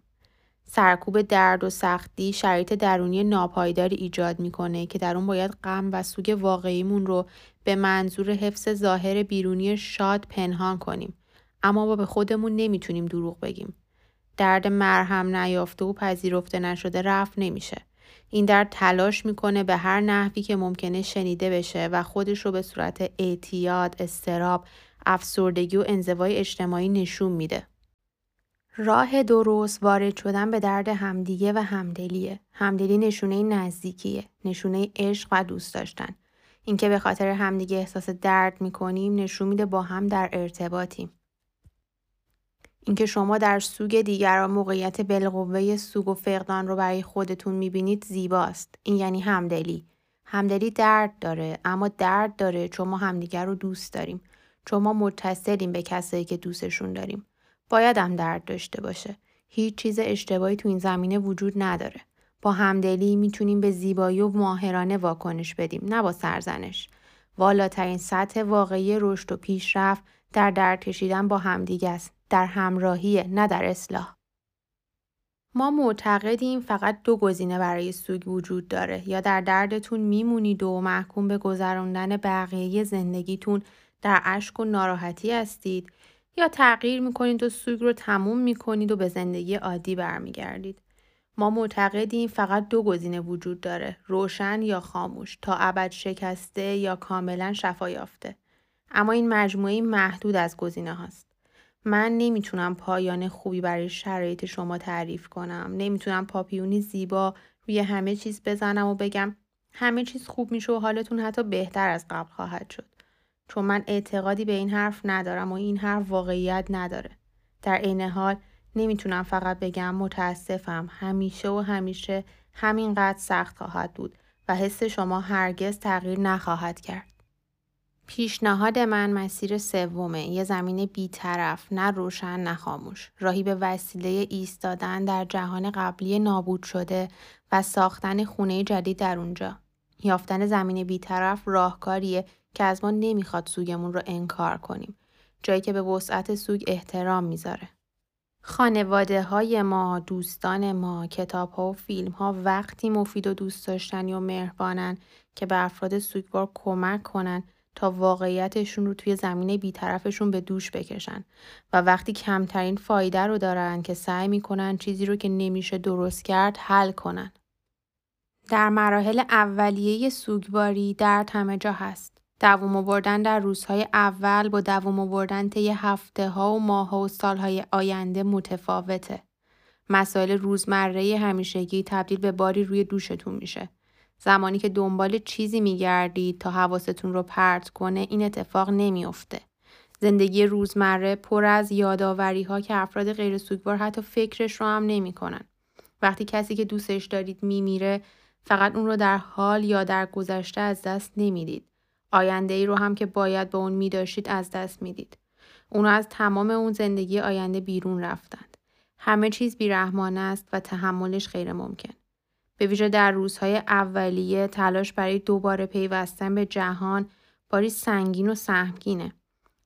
سرکوب درد و سختی شرایط درونی ناپایداری ایجاد می‌کنه که در اون باید غم و سوگ واقعیمون رو به منظور حفظ ظاهر بیرونی شاد پنهان کنیم. اما با به خودمون نمی‌تونیم دروغ بگیم. درد مرهم نیافته و پذیرفته نشده رفت نمیشه. این درد تلاش می‌کنه به هر نحوی که ممکنه شنیده بشه و خودش رو به صورت اعتیاد، استراب، افسردگی و انزوای اجتماعی نشون میده. راه درست وارد شدن به درد همدیگه و همدلیه. همدلی نشونه نزدیکیه، نشونه عشق و دوست داشتن. اینکه به خاطر همدیگه احساس درد می‌کنیم نشون میده با هم در ارتباطیم. اینکه شما در سوگ دیگران موقعیت بالقوه سوگ و فقدان رو برای خودتون می‌بینید زیباست. این یعنی همدلی. همدلی درد داره اما درد داره چون ما همدیگر رو دوست داریم. چون ما متصلیم به کسایی که دوستشون داریم. باید هم درد داشته باشه. هیچ چیز اشتباهی تو این زمینه وجود نداره. با همدلی می‌تونیم به زیبایی و ماهرانه واکنش بدیم نه با سرزنش. والاترین سطح واقعی رشد و پیشرفت در درد کشیدن با همدیگه است در همراهی نه در اصلاح. ما معتقدیم فقط دو گزینه برای سوگ وجود داره. یا در دردتون میمونید و محکوم به گذراندن بقیه زندگیتون در اشک و ناراحتی هستید یا تغییر می‌کنید و سوگ رو تموم می‌کنید و به زندگی عادی برمیگردید. ما معتقدیم فقط دو گزینه وجود داره روشن یا خاموش تا ابد شکسته یا کاملا شفا یافته اما این مجموعه محدود از گزینه هاست. من نمی‌تونم پایان خوبی برای شرایط شما تعریف کنم. نمی‌تونم پاپیونی زیبا روی همه چیز بزنم و بگم همه چیز خوب میشه و حالتون حتی بهتر از قبل خواهد شد. چون من اعتقادی به این حرف ندارم و این حرف واقعیت نداره. در عین حال نمی‌تونم فقط بگم متاسفم. همیشه و همیشه همینقدر سخت خواهد بود و حس شما هرگز تغییر نخواهد کرد. پیشنهاد من مسیر سومه. یه زمین بیطرف نه روشن نه خاموش. راهی به وسیله ایستادن در جهان قبلی نابود شده و ساختن خونه جدید در اونجا. یافتن زمین بیطرف راهکاریه که از ما نمی‌خواد سوگمون رو انکار کنیم. جایی که به وسعت سوگ احترام می‌ذاره. خانواده های ما، دوستان ما، کتاب ها و فیلم ها وقتی مفید و دوست داشتنی و مهربانن که به افراد سوگوار کمک کنن تا واقعیتشون رو توی زمینه بیطرفشون به دوش بکشن و وقتی کمترین فایده رو دارن که سعی می‌کنن چیزی رو که نمیشه درست کرد حل کنن. در مراحل اولیه سوگواری درد همه جا هست. دووم آوردن در روزهای اول با دووم آوردن طی هفته ها و ماه و سالهای آینده متفاوته. مسائل روزمره همیشگی تبدیل به باری روی دوشتون میشه. زمانی که دنبال چیزی میگردید تا حواستون رو پرت کنه این اتفاق نمیافته. زندگی روزمره پر از یاداوری ها که افراد غیر سوگوار حتی فکرش رو هم نمی‌کنن. وقتی کسی که دوستش دارید میمیره فقط اون رو در حال یا در گذشته از دست نمی‌دید. آینده ای رو هم که باید به اون می داشتید از دست می‌دید. اونو از تمام اون زندگی آینده بیرون رفتند. همه چیز بیرحمانه است و تحملش غیر ممکن. به ویژه در روزهای اولیه تلاش برای دوباره پیوستن به جهان باری سنگین و سهمگینه.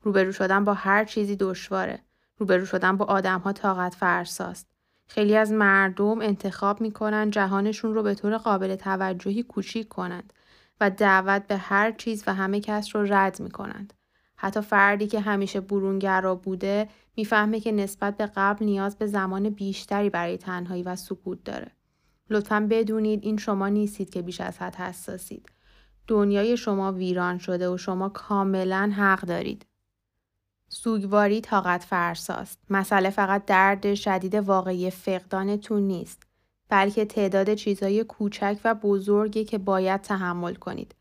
روبرو شدن با هر چیزی دشواره. روبرو شدن با آدمها طاقت فرساست. خیلی از مردم انتخاب می‌کنن جهانشون رو به طور قابل توجهی کوچیک کنند و دعوت به هر چیز و همه کس رو رد می کنند. حتی فردی که همیشه برونگرا بوده می‌فهمه که نسبت به قبل نیاز به زمان بیشتری برای تنهایی و سکوت داره. لطفا بدونید این شما نیستید که بیش از حد حساسید. دنیای شما ویران شده و شما کاملا حق دارید. سوگواری طاقت فرساست. مسئله فقط درد شدید واقعی فقدانتون نیست. بلکه تعداد چیزهای کوچک و بزرگی که باید تحمل کنید.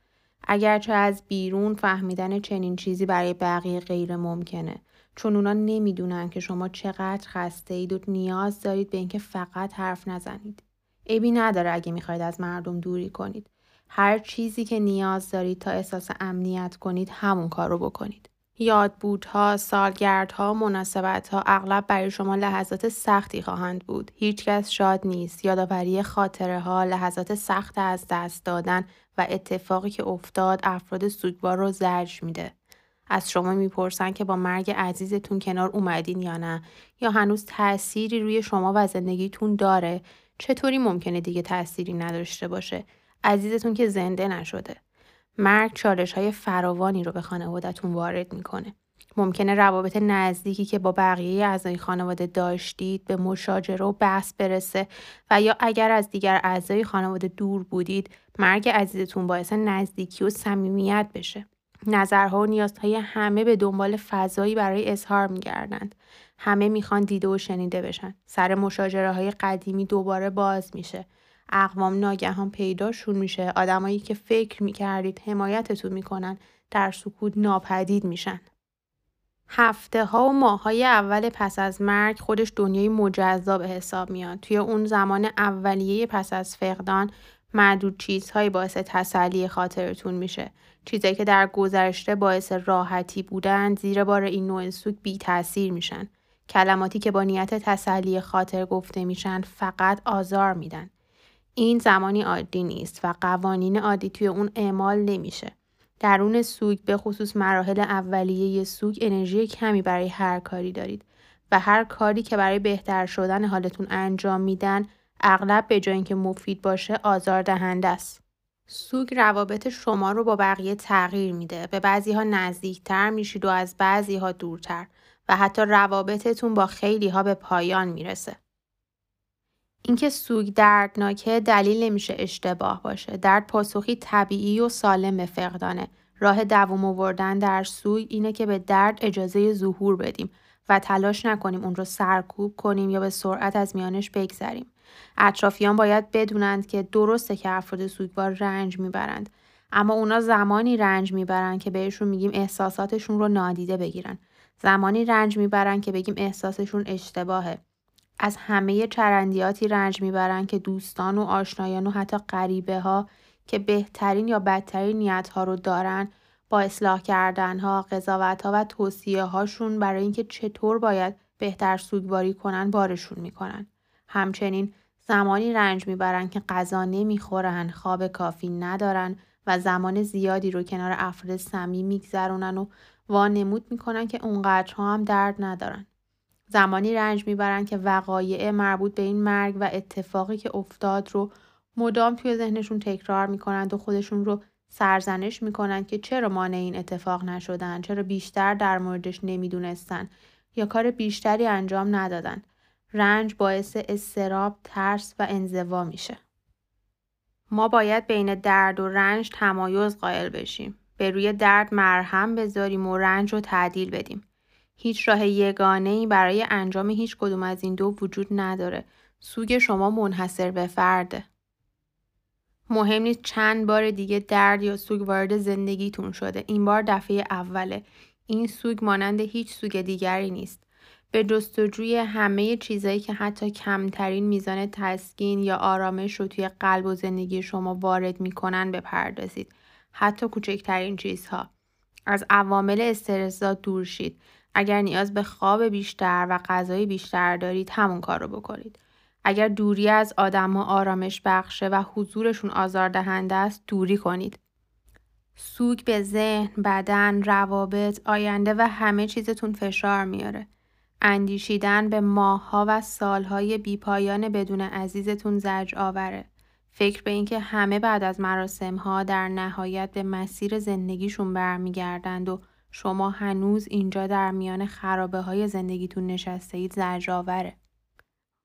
اگرچه از بیرون فهمیدن چنین چیزی برای بقیه غیر ممکنه. چون اونا نمی‌دونن که شما چقدر خسته اید و نیاز دارید به اینکه فقط حرف نزنید. عیبی نداره اگه می‌خواید از مردم دوری کنید. هر چیزی که نیاز دارید تا احساس امنیت کنید همون کار رو بکنید. یادبودها، سالگردها، مناسبتها اغلب برای شما لحظات سختی خواهند بود. هیچکس شاد نیست. یادآوری خاطره ها، لحظات سخت از دست دادن و اتفاقی که افتاد افراد سوگوار رو زرج میده. از شما می‌پرسن که با مرگ عزیزتون کنار اومدین یا نه یا هنوز تأثیری روی شما و زندگیتون داره چطوری ممکنه دیگه تأثیری نداشته باشه عزیزتون که زنده نشده مرگ چالش های فراوانی رو به خانوادتون وارد می‌کنه. ممکنه روابط نزدیکی که با بقیه اعضای خانواده داشتید به مشاجره و بحث برسه و یا اگر از دیگر اعضای خانواده دور بودید مرگ عزیزتون باعث نزدیکی و صمیمیت بشه. نظرها و نیازهای همه به دنبال فضایی برای اظهار میگردند. همه می‌خوان دیده و شنیده بشن. سر مشاجره های قدیمی دوباره باز میشه. اقوام ناگهان پیداشون میشه. آدمایی که فکر می‌کردید حمایتتون می‌کنن در سکوت ناپدید میشن. هفته ها و ماه های اول پس از مرگ خودش دنیای مجزا به حساب میاد. توی اون زمان اولیه پس از فقدان معدود چیزهایی باعث تسلی خاطرتون میشه. چیزهایی که در گذشته باعث راحتی بودن زیر بار این نوع سوک بی تاثیر میشن. کلماتی که با نیت تسلی خاطر گفته میشن فقط آزار میدن این زمانی عادی نیست و قوانین عادی توی اون اعمال نمیشه. درون سوگ به خصوص مراحل اولیه سوگ انرژی کمی برای هر کاری دارید و هر کاری که برای بهتر شدن حالتون انجام میدن اغلب به جای اینکه مفید باشه آزار دهنده است. سوگ روابط شما رو با بقیه تغییر میده. به بعضی ها نزدیکتر میشید و از بعضی ها دورتر و حتی روابطتون با خیلی ها به پایان می‌رسه. اینکه سوگ دردناکه دلیل نمیشه اشتباه باشه. درد پاسخی طبیعی و سالم فقدانه. راه دوام آوردن در سوگ اینه که به درد اجازه ظهور بدیم و تلاش نکنیم اون رو سرکوب کنیم یا به سرعت از میانش بگذریم. اطرافیان باید بدونند که درسته که افراد سوگوار رنج می‌برند اما اونا زمانی رنج می‌برند که بهشون میگیم احساساتشون رو نادیده بگیرن زمانی رنج می‌برن که بگیم احساسشون اشتباهه از همه چرندیاتی رنج می‌برن که دوستان و آشنایان و حتی غریبه ها که بهترین یا بدترین نیت ها رو دارن با اصلاح کردن ها، قضاوت ها و توصیه هاشون برای اینکه چطور باید بهتر سوگواری کنن بارشون می‌کنن. همچنین زمانی رنج می‌برن که غذا نمی‌خورن، خواب کافی ندارن و زمان زیادی رو کنار افراد صمیم میگذرونن و وانمود می‌کنن که اونقدرها هم درد ندارن. زمانی رنج می‌برن که وقایع مربوط به این مرگ و اتفاقی که افتاد رو مدام توی ذهنشون تکرار می‌کنند و خودشون رو سرزنش می‌کنند که چرا مانع این اتفاق نشدن چرا بیشتر در موردش نمی‌دونستن یا کار بیشتری انجام ندادن. رنج باعث استراب ترس و انزوا میشه. ما باید بین درد و رنج تمایز قائل بشیم. به روی درد مرهم بذاریم و رنج رو تعدیل بدیم. هیچ راه یگانه ای برای انجام هیچ کدوم از این دو وجود نداره. سوگ شما منحصر به فرده. مهم نیست چند بار دیگه درد یا سوگ وارد زندگیتون شده. این بار دفعه اوله. این سوگ مانند هیچ سوگ دیگری نیست. به جستجوی همه چیزایی که حتی کمترین میزان تسکین یا آرامش رو توی قلب و زندگی شما وارد می‌کنن بپردازید. حتی کوچکترین چیزها از عوامل استرسزا دور شید اگر نیاز به خواب بیشتر و غذای بیشتر دارید همون کار رو بکنید اگر دوری از آدم آرامش بخشه و حضورشون آزاردهنده است دوری کنید. سوگ به ذهن، بدن، روابط، آینده و همه چیزتون فشار میاره. اندیشیدن به ماهها و سالهای بیپایان بدون عزیزتون زج آوره. فکر به اینکه همه بعد از مراسم ها در نهایت به مسیر زندگیشون برمیگردند و شما هنوز اینجا در میان خرابه های زندگیتون نشسته اید زجآوره.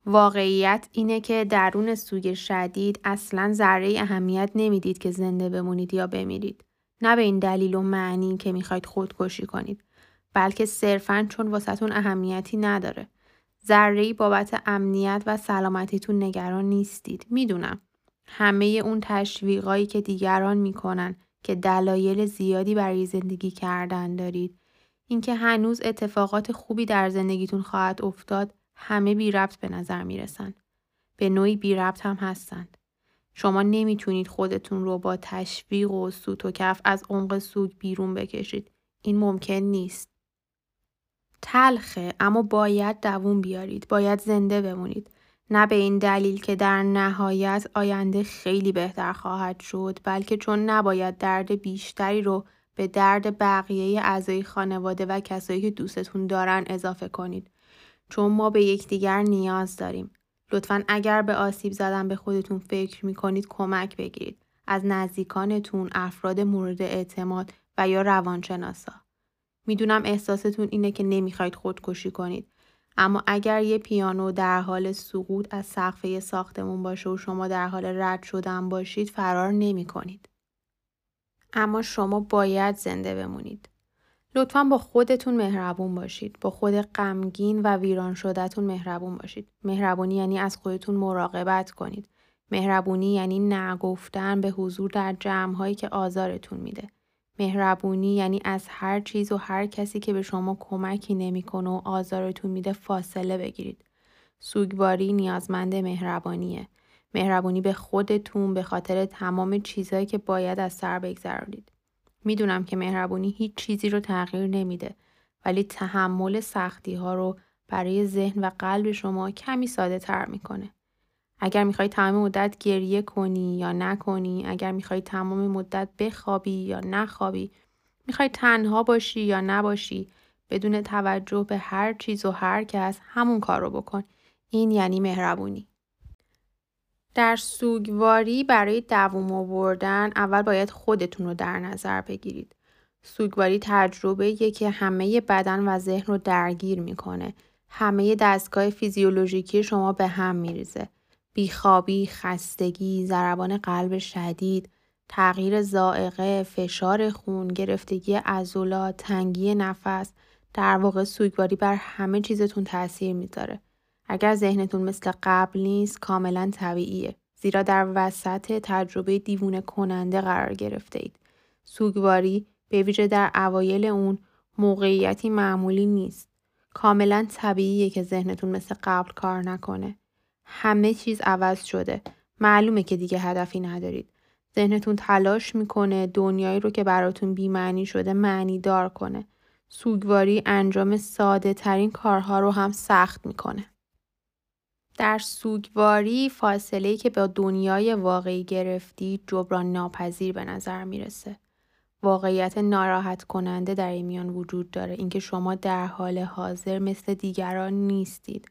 واقعیت اینه که درون سوگ شدید اصلا ذره اهمیت نمی‌دید که زنده بمونید یا بمیرید. نه به این دلیل و معنی که می‌خواید خودکشی کنید. بلکه صرفا چون واسهتون اهمیتی نداره. ذره بابت امنیت و سلامتیتون نگران نیستید. می‌دونم. همه اون تشویقایی که دیگران می‌کنن که دلایل زیادی برای زندگی کردن دارید. اینکه هنوز اتفاقات خوبی در زندگیتون خواهد افتاد همه بی ربط به نظر می رسن. به نوعی بی ربط هم هستند. شما نمی‌تونید خودتون رو با تشویق و سوت و کف از عمق سوگ بیرون بکشید. این ممکن نیست. تلخه اما باید دووم بیارید. باید زنده بمونید. نه به این دلیل که در نهایت آینده خیلی بهتر خواهد شد بلکه چون نباید درد بیشتری رو به درد بقیه اعضای خانواده و کسایی که دوستتون دارن اضافه کنید. چون ما به یکدیگر نیاز داریم. لطفا اگر به آسیب زدن به خودتون فکر می کنید کمک بگیرید. از نزدیکانتون، افراد مورد اعتماد و یا روانشناسا. می‌دونم احساستون اینه که نمی‌خواید خودکشی کنید. اما اگر یه پیانو در حال سقوط از سقف ساختمون باشه و شما در حال رد شدن باشید فرار نمی کنید. اما شما باید زنده بمونید. لطفا با خودتون مهربون باشید. با خود غمگین و ویران شدهتون مهربون باشید. مهربونی یعنی از خودتون مراقبت کنید. مهربونی یعنی نگفتن به حضور در جمعهایی که آزارتون میده. مهربونی یعنی از هر چیز و هر کسی که به شما کمکی نمی‌کنه و آزارتون میده فاصله بگیرید. سوگواری نیازمند مهربانیه. مهربونی به خودتون به خاطر تمام چیزهایی که باید از سر بگذرونید. می‌دونم که مهربونی هیچ چیزی رو تغییر نمیده ولی تحمل سختی ها رو برای ذهن و قلب شما کمی ساده تر می‌کنه. اگر می‌خوای تمام مدت گریه کنی یا نکنی، اگر می‌خوای تمام مدت بخوابی یا نخوابی، می‌خوای تنها باشی یا نباشی، بدون توجه به هر چیز و هر کس همون کار رو بکن. این یعنی مهربونی. در سوگواری برای دووم آوردن اول باید خودتون رو در نظر بگیرید. سوگواری تجربه که همه بدن و ذهن رو درگیر می‌کنه. همه دستگاه فیزیولوژیکی شما به هم میریزه. بیخوابی، خستگی، ضربان قلب شدید، تغییر زائقه، فشار خون، گرفتگی عضلات، تنگی نفس، در واقع سوگواری بر همه چیزتون تاثیر می‌ذاره. اگر ذهنتون مثل قبل نیست کاملا طبیعیه. زیرا در وسط تجربه دیوونه کننده قرار گرفته اید. سوگواری به ویژه در اوایل اون موقعیتی معمولی نیست. کاملا طبیعیه که ذهنتون مثل قبل کار نکنه. همه چیز عوض شده. معلومه که دیگه هدفی ندارید. ذهنتون تلاش می‌کنه دنیایی رو که براتون بیمعنی شده معنی دار کنه. سوگواری انجام ساده ترین کارها رو هم سخت می‌کنه. در سوگواری فاصله که با دنیای واقعی گرفتی جبران ناپذیر به نظر می‌رسه. واقعیت ناراحت کننده در این میان وجود داره اینکه شما در حال حاضر مثل دیگران نیستید.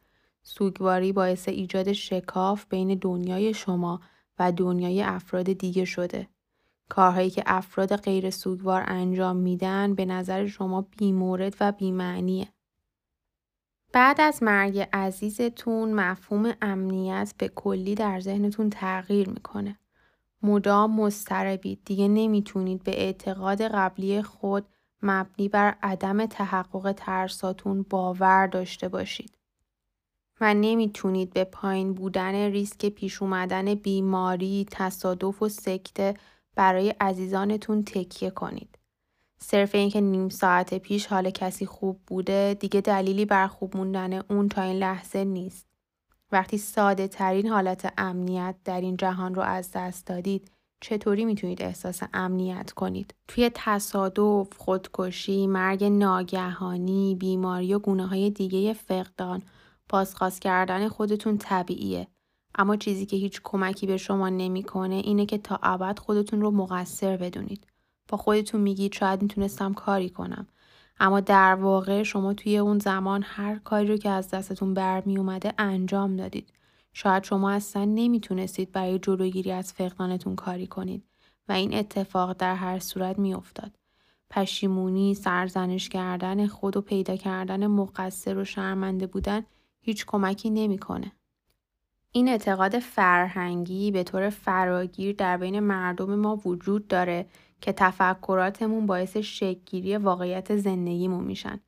سوگواری باعث ایجاد شکاف بین دنیای شما و دنیای افراد دیگه شده. کارهایی که افراد غیر سوگوار انجام میدن به نظر شما بیمورد و بیمعنیه. بعد از مرگ عزیزتون مفهوم امنیت به کلی در ذهنتون تغییر می‌کنه. مدام مضطربید دیگه نمی‌تونید به اعتقاد قبلی خود مبنی بر عدم تحقق ترساتون باور داشته باشید. و نمی‌تونید به پایین بودن ریسک پیش اومدن بیماری، تصادف و سکته برای عزیزانتون تکیه کنید. صرف اینکه نیم ساعت پیش حال کسی خوب بوده دیگه دلیلی بر خوب موندن اون تا این لحظه نیست. وقتی ساده ترین حالت امنیت در این جهان رو از دست دادید چطوری می‌تونید احساس امنیت کنید؟ توی تصادف، خودکشی، مرگ ناگهانی، بیماری و گونه های دیگه فقدان بازخواست کردن خودتون طبیعیه. اما چیزی که هیچ کمکی به شما نمی‌کنه اینه که تا ابد خودتون رو مقصر بدونید. با خودتون میگید شاید می‌تونستم کاری کنم. اما در واقع شما توی اون زمان هر کاری رو که از دستتون برمی اومده انجام دادید. شاید شما اصلا نمی‌تونستید برای جلوگیری از فقدانتون کاری کنید و این اتفاق در هر صورت میافتاد. پشیمونی، سرزنش کردن خود و پیدا کردن مقصر و شرمنده بودن هیچ کمکی نمی‌کنه. این اعتقاد فرهنگی به طور فراگیر در بین مردم ما وجود داره که تفکراتمون باعث شکلگیری واقعیت زندگیمون میشن.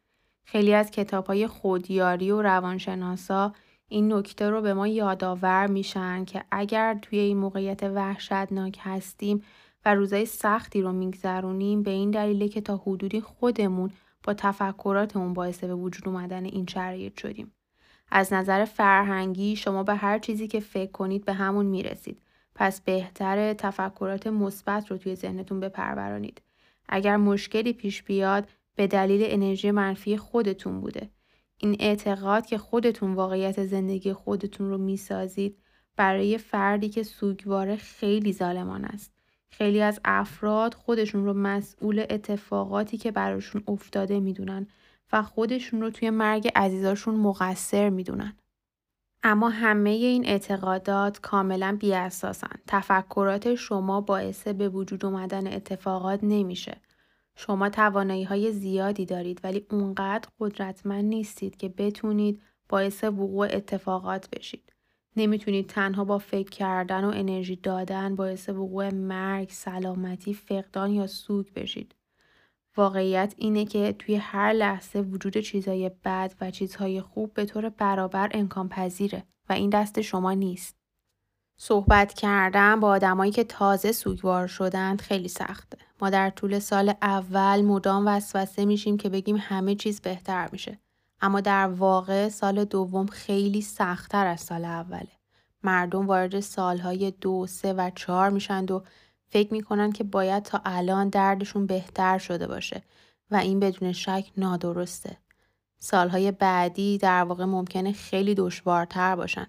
خیلی از کتاب های خودیاری و روانشناسا این نکته رو به ما یادآور میشن که اگر توی این موقعیت وحشتناک هستیم و روزای سختی رو میگذرونیم به این دلیله که تا حدودی خودمون با تفکراتمون باعث به وجود اومدن این شرایط شدیم. از نظر فرهنگی شما به هر چیزی که فکر کنید به همون می‌رسید. پس بهتر تفکرات مثبت رو توی ذهنتون بپرورانید. اگر مشکلی پیش بیاد به دلیل انرژی منفی خودتون بوده. این اعتقاد که خودتون واقعیت زندگی خودتون رو می‌سازید برای فردی که سوگواره خیلی ظالمان است. خیلی از افراد خودشون رو مسئول اتفاقاتی که براشون افتاده می‌دونن و خودشون رو توی مرگ عزیزاشون مقصر می‌دونن. اما همه این اعتقادات کاملا بیاساسن. تفکرات شما باعث به وجود اومدن اتفاقات نمیشه. شما توانایی های زیادی دارید ولی اونقدر قدرتمند نیستید که بتونید باعث وقوع اتفاقات بشید. نمی‌تونید تنها با فکر کردن و انرژی دادن باعث وقوع مرگ، سلامتی، فقدان یا سوگ بشید. واقعیت اینه که توی هر لحظه وجود چیزهای بد و چیزهای خوب به طور برابر امکان پذیره و این دست شما نیست. صحبت کردن با آدمایی که تازه سوگوار شدند خیلی سخته. ما در طول سال اول مدام وسوسه میشیم که بگیم همه چیز بهتر میشه. اما در واقع سال دوم خیلی سختتر از سال اوله. مردم وارد سالهای دو، سه و چهار میشند و فکر می‌کنن که باید تا الان دردشون بهتر شده باشه و این بدون شک نادرسته. سالهای بعدی در واقع ممکنه خیلی دشوارتر باشن.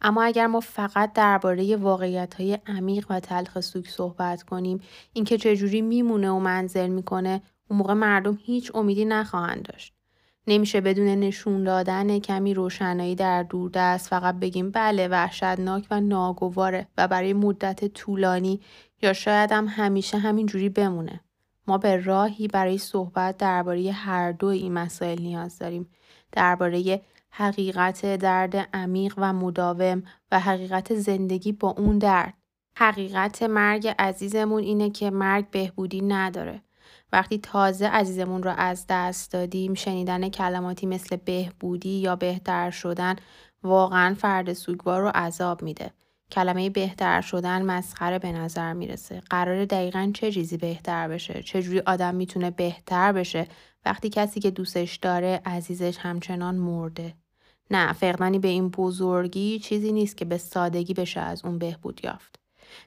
اما اگر ما فقط درباره واقعیت های عمیق و تلخ سوگ صحبت کنیم اینکه چجوری میمونه و منزل می‌کنه اون موقع مردم هیچ امیدی نخواهند داشت. نمیشه بدون نشون دادن کمی روشنایی در دوردست فقط بگیم بله وحشتناک و ناگواره و برای مدت طولانی یا شاید هم همیشه همینجوری بمونه. ما به راهی برای صحبت درباره هر دو این مسائل نیاز داریم. درباره حقیقت درد عمیق و مداوم و حقیقت زندگی با اون درد. حقیقت مرگ عزیزمون اینه که مرگ بهبودی نداره. وقتی تازه عزیزمون رو از دست دادیم شنیدن کلماتی مثل بهبودی یا بهتر شدن واقعا فرد سوگوار رو عذاب میده. کلمه بهتر شدن مسخره به نظر می‌رسه. قرار دقیقا چه چیزی بهتر بشه؟ چجوری آدم می‌تونه بهتر بشه وقتی کسی که دوستش داره عزیزش همچنان مرده؟ نه فقدانی به این بزرگی چیزی نیست که به سادگی بشه از اون بهبود یافت.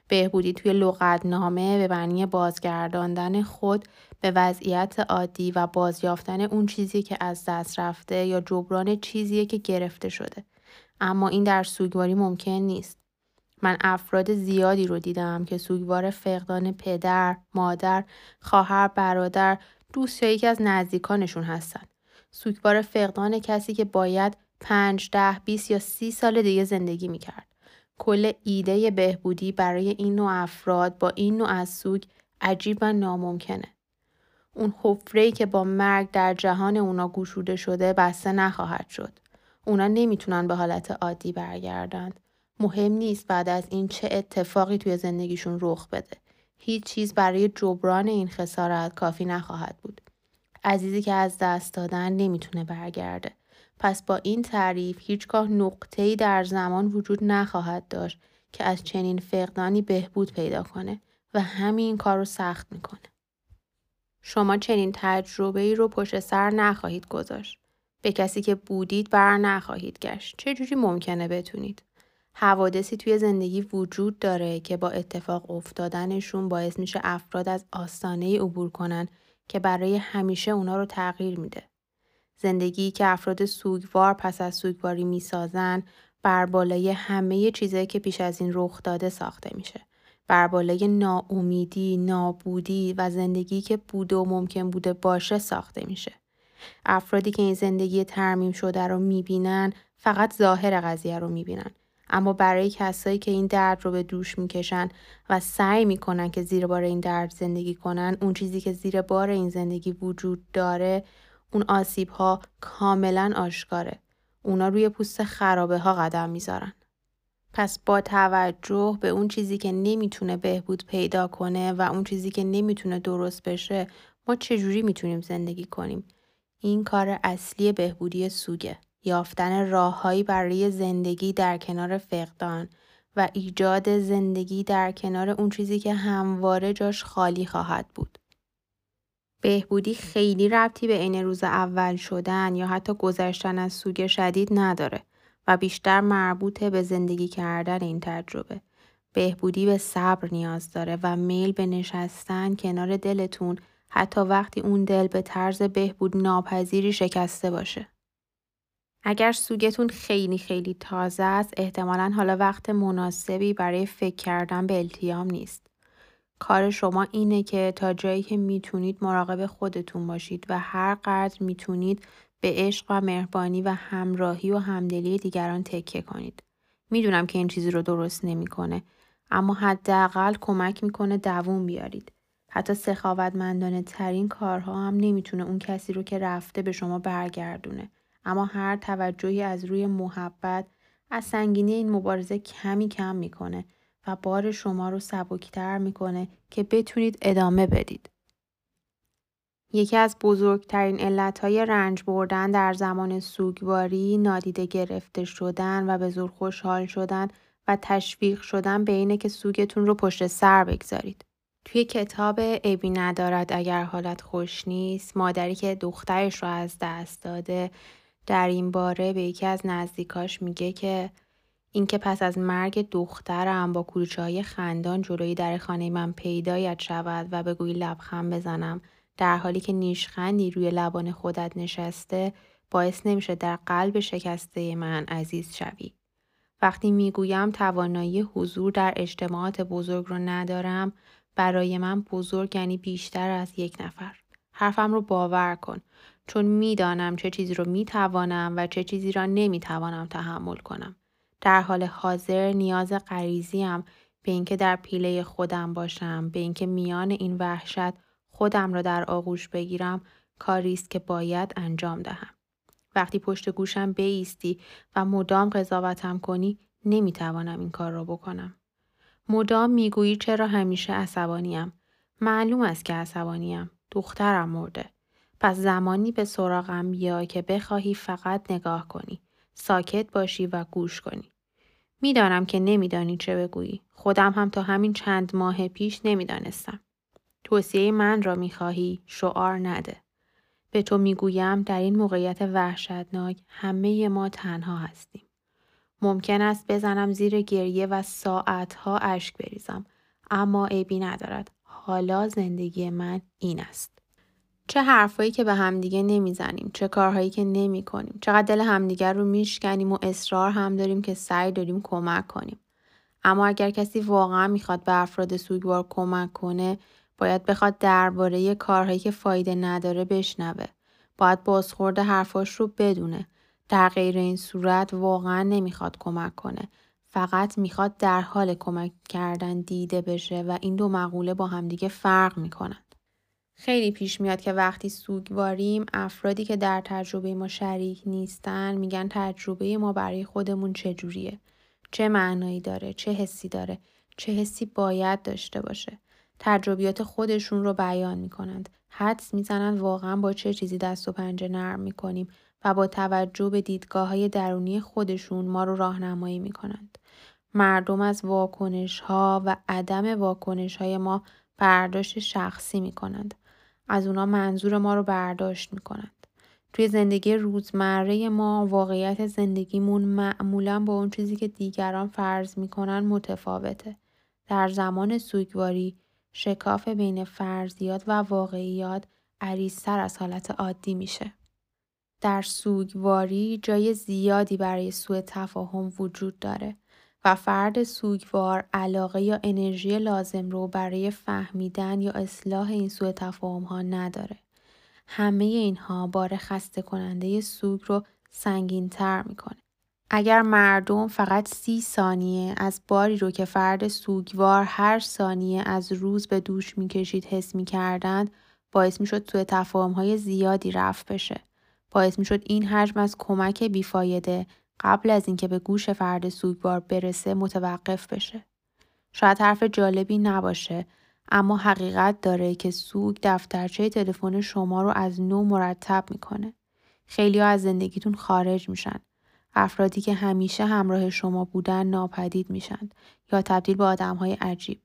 بهبودی توی لغتنامه به معنی بازگرداندن خود به وضعیت عادی و بازیافتن اون چیزی که از دست رفته یا جبران چیزی که گرفته شده. اما این در سوگواری ممکن نیست. من افراد زیادی رو دیدم که سوگوار فقدان پدر، مادر، خواهر، برادر، دوست یا یکی از نزدیکانشون هستن. سوگوار فقدان کسی که باید پنج، ده، 20 یا سی سال دیگه زندگی می‌کرد. کل ایده بهبودی برای این نوع افراد با این نوع از سوگ عجیب و ناممکنه. اون حفره که با مرگ در جهان اونا گشوده شده بسته نخواهد شد. اونا نمی‌تونن به حالت عادی برگردند. مهم نیست بعد از این چه اتفاقی توی زندگیشون رخ بده. هیچ چیز برای جبران این خسارت کافی نخواهد بود. عزیزی که از دست دادن نمی‌تونه برگرده. پس با این تعریف هیچگاه نقطه‌ای در زمان وجود نخواهد داشت که از چنین فقدانی بهبود پیدا کنه و همین کار رو سخت می‌کنه. شما چنین تجربه ای رو پشت سر نخواهید گذاشت. به کسی که بودید بر نخواهید گشت. چجوری ممکنه بتونید؟ حوادثی توی زندگی وجود داره که با اتفاق افتادنشون باعث میشه افراد از آستانه عبور کنن که برای همیشه اونا رو تغییر میده. زندگی که افراد سوگوار پس از سوگواری می‌سازن بر بالای همه چیزایی که پیش از این رخ داده ساخته میشه. بر بالای ناامیدی، نابودی و زندگی که بوده و ممکن بوده باشه ساخته میشه. افرادی که این زندگی ترمیم شده رو می‌بینن فقط ظاهر قضیه رو می‌بینن. اما برای کسایی که این درد رو به دوش می‌کشن و سعی می‌کنن که زیر بار این درد زندگی کنن اون چیزی که زیر بار این زندگی وجود داره اون آسیب ها کاملا آشکاره. اونا روی پوست خرابه ها قدم می‌ذارن. پس با توجه به اون چیزی که نمی‌تونه بهبود پیدا کنه و اون چیزی که نمی‌تونه درست بشه ما چجوری می‌تونیم زندگی کنیم؟ این کار اصلی بهبودی سوگه. یافتن راههایی برای زندگی در کنار فقدان و ایجاد زندگی در کنار اون چیزی که همواره جاش خالی خواهد بود. بهبودی خیلی ربطی به عین روز اول شدن یا حتی گذشتن از سوگ شدید نداره و بیشتر مربوط به زندگی کردن این تجربه. بهبودی به صبر نیاز داره و میل به نشستن کنار دلتون حتی وقتی اون دل به طرز بهبود ناپذیری شکسته باشه. اگر سوگتون خیلی خیلی تازه است احتمالا حالا وقت مناسبی برای فکر کردن به التیام نیست. کار شما اینه که تا جایی که می‌تونید مراقب خودتون باشید و هر قدر می‌تونید به عشق و مهربانی و همراهی و همدلی دیگران تکیه کنید. می‌دونم که این چیزی رو درست نمی‌کنه اما حداقل کمک می‌کنه دووم بیارید. حتی سخاوتمندانه ترین کارها هم نمی‌تونه اون کسی رو که رفته به شما برگردونه. اما هر توجهی از روی محبت از سنگینی این مبارزه کمی کم می‌کنه و بار شما رو سبکتر می‌کنه که بتونید ادامه بدید. یکی از بزرگترین علتهای رنج بردن در زمان سوگواری نادیده گرفته شدن و به زور خوشحال شدن و تشویق شدن به اینه که سوگتون رو پشت سر بگذارید. توی کتاب ابی ندارد اگر حالت خوش نیست مادری که دخترش رو از دست داده در این باره به یکی از نزدیکاش میگه که اینکه پس از مرگ دخترم با کلوچه های خندان جلوی در خانه من پیدایت شود و بگویی لبخند بزنم در حالی که نیشخندی روی لبان خودت نشسته باعث نمیشه در قلب شکسته من عزیز شوی. وقتی می‌گویم توانایی حضور در اجتماعات بزرگ رو ندارم برای من بزرگ یعنی بیشتر از یک نفر. حرفم رو باور کن چون می‌دانم چه چیزی رو می‌توانم و چه چیزی را نمی‌توانم تحمل کنم. در حال حاضر نیاز غریزیم به اینکه در پیله خودم باشم به اینکه میان این وحشت خودم را در آغوش بگیرم کاری است که باید انجام دهم. وقتی پشت گوشم بیستی و مدام قضاوتم کنی نمی‌توانم این کار را بکنم. مدام می‌گویی چرا همیشه عصبانیم. معلوم است که عصبانیم. دخترم مرده. پس زمانی به سراغم بیا که بخواهی فقط نگاه کنی. ساکت باشی و گوش کنی. می‌دانم که نمیدانی چه بگویی. خودم هم تا همین چند ماه پیش نمی‌دانستم. توصیه من را می‌خواهی شعار نده. به تو می‌گویم در این موقعیت وحشتناک همه ما تنها هستیم. ممکن است بزنم زیر گریه و ساعتها اشک بریزم اما عیبی ندارد. حالا زندگی من این است. چه حرفایی که به همدیگه نمی‌زنیم چه کارهایی که نمی کنیم چقدر دل همدیگر رو میشکنیم و اصرار هم داریم که سعی داریم کمک کنیم. اما اگر کسی واقعا می‌خواد به افراد سوگوار کمک کنه باید بخواد درباره کارهایی که فایده نداره بشنوه. باید بازخورد حرفاش رو بدونه. در غیر این صورت واقعا نمی‌خواد کمک کنه. فقط می‌خواد در حال کمک کردن دیده بشه و این دو مقوله با همدیگه فرق می‌کنن. خیلی پیش میاد که وقتی سوگواریم افرادی که در تجربه ما شریک نیستن میگن تجربه ما برای خودمون چجوریه؟ چه معنایی داره؟ چه حسی داره؟ چه حسی باید داشته باشه؟ تجربیات خودشون رو بیان می‌کنند. حدس می‌زنند واقعا با چه چیزی دست و پنجه نرم می‌کنیم و با توجه به دیدگاه های درونی خودشون ما رو راهنمایی می‌کنند. مردم از واکنش ها و عدم واکنش های ما برداشت شخصی می کنند. از اونا منظور ما رو برداشت می‌کنند. توی زندگی روزمره ما واقعیت زندگیمون معمولا با اون چیزی که دیگران فرض می‌کنن متفاوته. در زمان سوگواری شکاف بین فرضیات و واقعیات عریضتر از حالت عادی میشه. در سوگواری جای زیادی برای سوء تفاهم وجود داره. و فرد سوگوار علاقه یا انرژی لازم رو برای فهمیدن یا اصلاح این سوء تفاهم ها نداره. همه اینها بار خسته کننده سوگ رو سنگین تر می‌کنه. اگر مردم فقط سی ثانیه از باری رو که فرد سوگوار هر ثانیه از روز به دوش می‌کشید حس می‌کردند باعث می‌شد سوء تفاهم های زیادی رفت بشه. باعث می‌شد این حجم از کمک بیفایده قبل از اینکه به گوش فرد سوگوار برسه متوقف بشه. شاید حرف جالبی نباشه اما حقیقت داره که سوگ دفترچه تلفن شما رو از نو مرتب می‌کنه. خیلی از زندگیتون خارج میشن. افرادی که همیشه همراه شما بودن ناپدید میشن یا تبدیل به آدم های عجیب.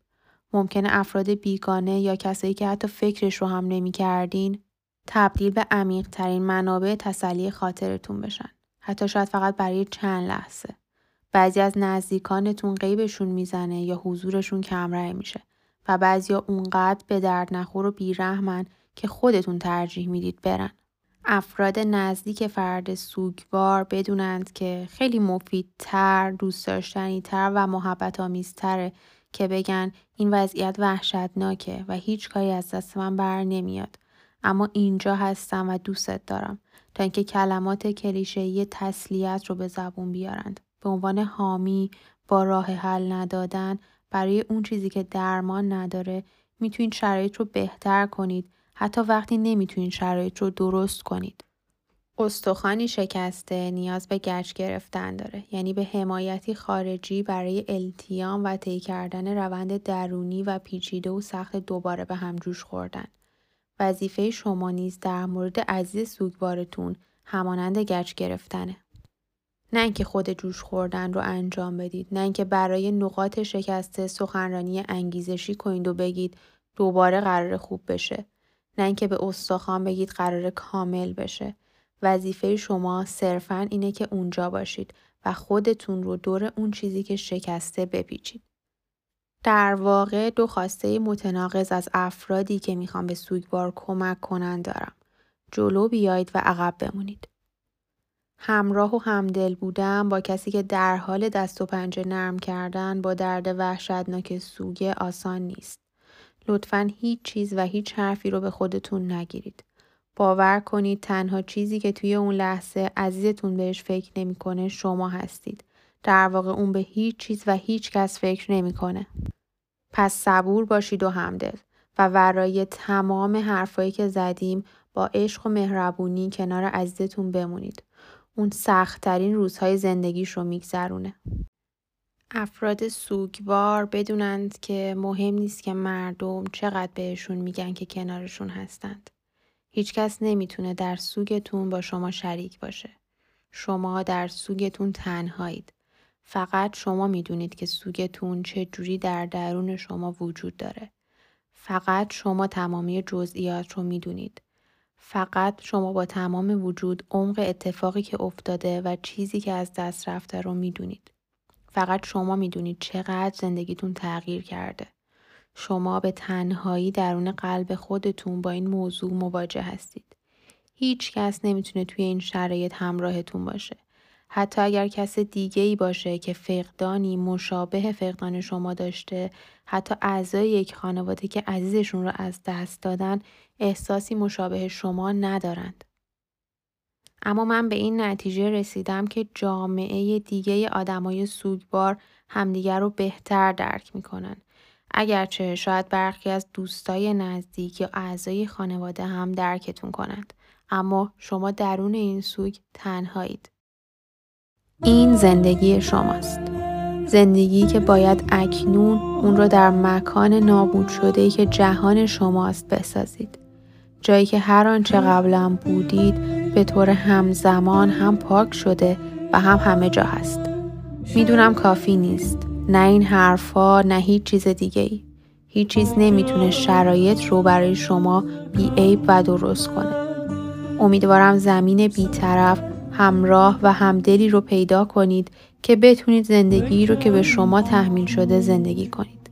ممکنه افراد بیگانه یا کسایی که حتی فکرش رو هم نمی‌کردین تبدیل به عمیق ترین منابع تسلی خاطرتون بشن. حتی شاید فقط برای چند لحظه. بعضی از نزدیکانتون غیبشون می‌زنه یا حضورشون کمرنگ میشه و بعضیا اونقدر به درد نخور و بیرحمن که خودتون ترجیح می‌دید برن. افراد نزدیک فرد سوگوار بدونند که خیلی مفیدتر، دوست داشتنی تر و محبت آمیزتره که بگن این وضعیت وحشتناکه و هیچ کاری از دست من بر نمیاد. اما اینجا هستم و دوستت دارم. تا اینکه کلمات کلیشه‌ای تسلیت رو به زبون بیارند. به عنوان حامی با راه حل ندادن برای اون چیزی که درمان نداره می‌تونید شرایط رو بهتر کنید حتی وقتی نمی‌تونید شرایط رو درست کنید. استخوانی شکسته نیاز به گچ گرفتن داره یعنی به حمایتی خارجی برای التیام و طی کردن روند درونی و پیچیده و سخت دوباره به هم جوش خوردن وظیفه شما نیز در مورد عزیز سوگوارتون همانند گچ گرفتنه. نه اینکه خود جوش خوردن رو انجام بدید نه اینکه برای نقاط شکسته سخنرانی انگیزشی کنید و بگید دوباره قرار خوب بشه. نه اینکه به استخوان بگید قرار کامل بشه. وظیفه شما صرفا اینه که اونجا باشید و خودتون رو دور اون چیزی که شکسته بپیچید. در واقع دو خواسته متناقض از افرادی که می‌خوان به سوگوار کمک کنند دارم. جلو بیایید و عقب بمونید. همراه و همدل بودن با کسی که در حال دست و پنجه نرم کردن با درد وحشتناک سوگ آسان نیست. لطفا هیچ چیز و هیچ حرفی رو به خودتون نگیرید. باور کنید تنها چیزی که توی اون لحظه عزیزتون بهش فکر نمی‌کنه شما هستید. در واقع اون به هیچ چیز و هیچ کس فکر نمی‌کنه. پس صبور باشید و همدل. و ورای تمام حرفایی که زدیم با عشق و مهربونی کنار عزیزتون بمونید. اون سختترین روزهای زندگیش رو میگذرونه. افراد سوگوار بدونند که مهم نیست که مردم چقدر بهشون میگن که کنارشون هستند. هیچکس نمی‌تونه در سوگتون با شما شریک باشه. شما در سوگتون تنهایید. فقط شما می‌دونید که سوگتون چه جوری در درون شما وجود داره. فقط شما تمامی جزئیات رو می‌دونید. فقط شما با تمام وجود عمق اتفاقی که افتاده و چیزی که از دست رفته رو می‌دونید. فقط شما می‌دونید چقدر زندگیتون تغییر کرده. شما به تنهایی درون قلب خودتون با این موضوع مواجه هستید. هیچ کس نمی‌تونه توی این شرایط همراهتون باشه. حتی اگر کس دیگه ای باشه که فقدانی مشابه فقدان شما داشته حتی اعضای یک خانواده که عزیزشون رو از دست دادن احساسی مشابه شما ندارند. اما من به این نتیجه رسیدم که جامعه دیگه آدمای سوگوار همدیگر رو بهتر درک می‌کنن. اگرچه شاید برخی از دوستای نزدیک یا اعضای خانواده هم درکتون کنند. اما شما درون این سوگ تنهایید. این زندگی شماست. زندگی که باید اکنون اون رو در مکان نابود شده که جهان شماست بسازید. جایی که هر آنچه قبلا بودید به طور همزمان هم پاک شده و هم همه جا هست. می‌دونم کافی نیست. نه این حرفا نه هیچ چیز دیگه ای. هیچ چیز نمی‌تونه شرایط رو برای شما بی عیب و درست کنه. امیدوارم زمین بیطرف همراه و همدلی رو پیدا کنید که بتونید زندگی رو که به شما تحمیل شده زندگی کنید.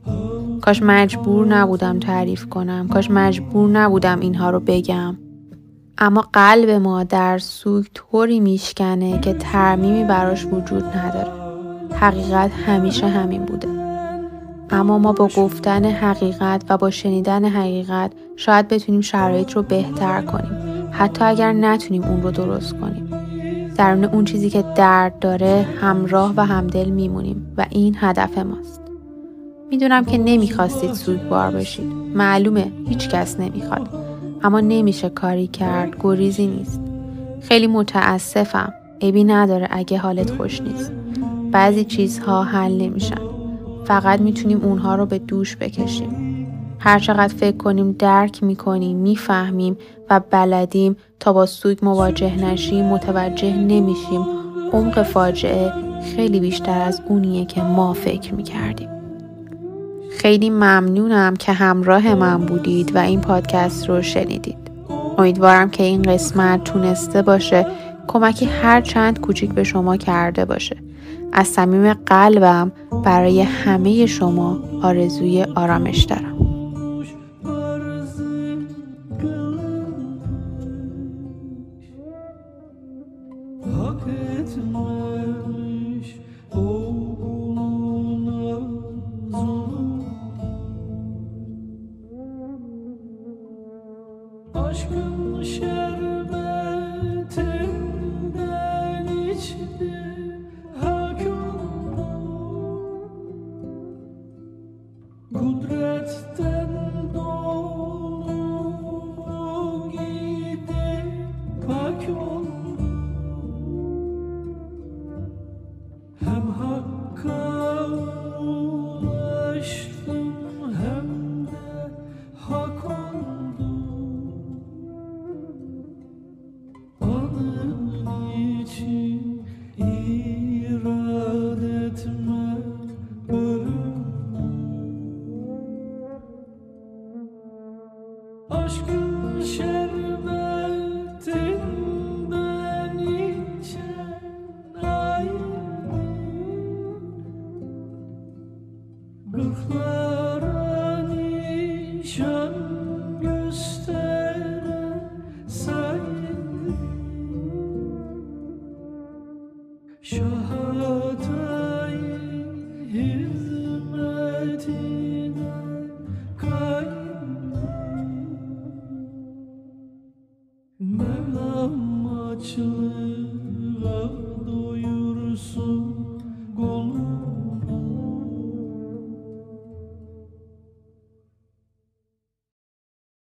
کاش مجبور نبودم تعریف کنم. کاش مجبور نبودم اینها رو بگم. اما قلب ما در سوگ طوری میشکنه که ترمیمی براش وجود نداره. حقیقت همیشه همین بوده. اما ما با گفتن حقیقت و با شنیدن حقیقت شاید بتونیم شرایط رو بهتر کنیم. حتی اگر نتونیم اون رو درست کنیم. درون اون چیزی که درد داره همراه و همدل میمونیم و این هدف ماست. می‌دونم که نمی‌خواستید سوگوار بشید. معلومه هیچ کس نمی‌خواد. اما نمیشه کاری کرد گریزی نیست. خیلی متاسفم. عیبی نداره اگه حالت خوش نیست. بعضی چیزها حل نمیشن. فقط می‌تونیم اونها رو به دوش بکشیم. هر چقدر فکر کنیم درک می‌کنیم می‌فهمیم و بلدیم تا با سوگ مواجه نشیم متوجه نمیشیم عمق فاجعه خیلی بیشتر از اونیه که ما فکر می‌کردیم خیلی ممنونم که همراه من بودید و این پادکست رو شنیدید. امیدوارم که این قسمت تونسته باشه کمکی هر چند کوچیک به شما کرده باشه. از صمیم قلبم برای همه شما آرزوی آرامش دارم.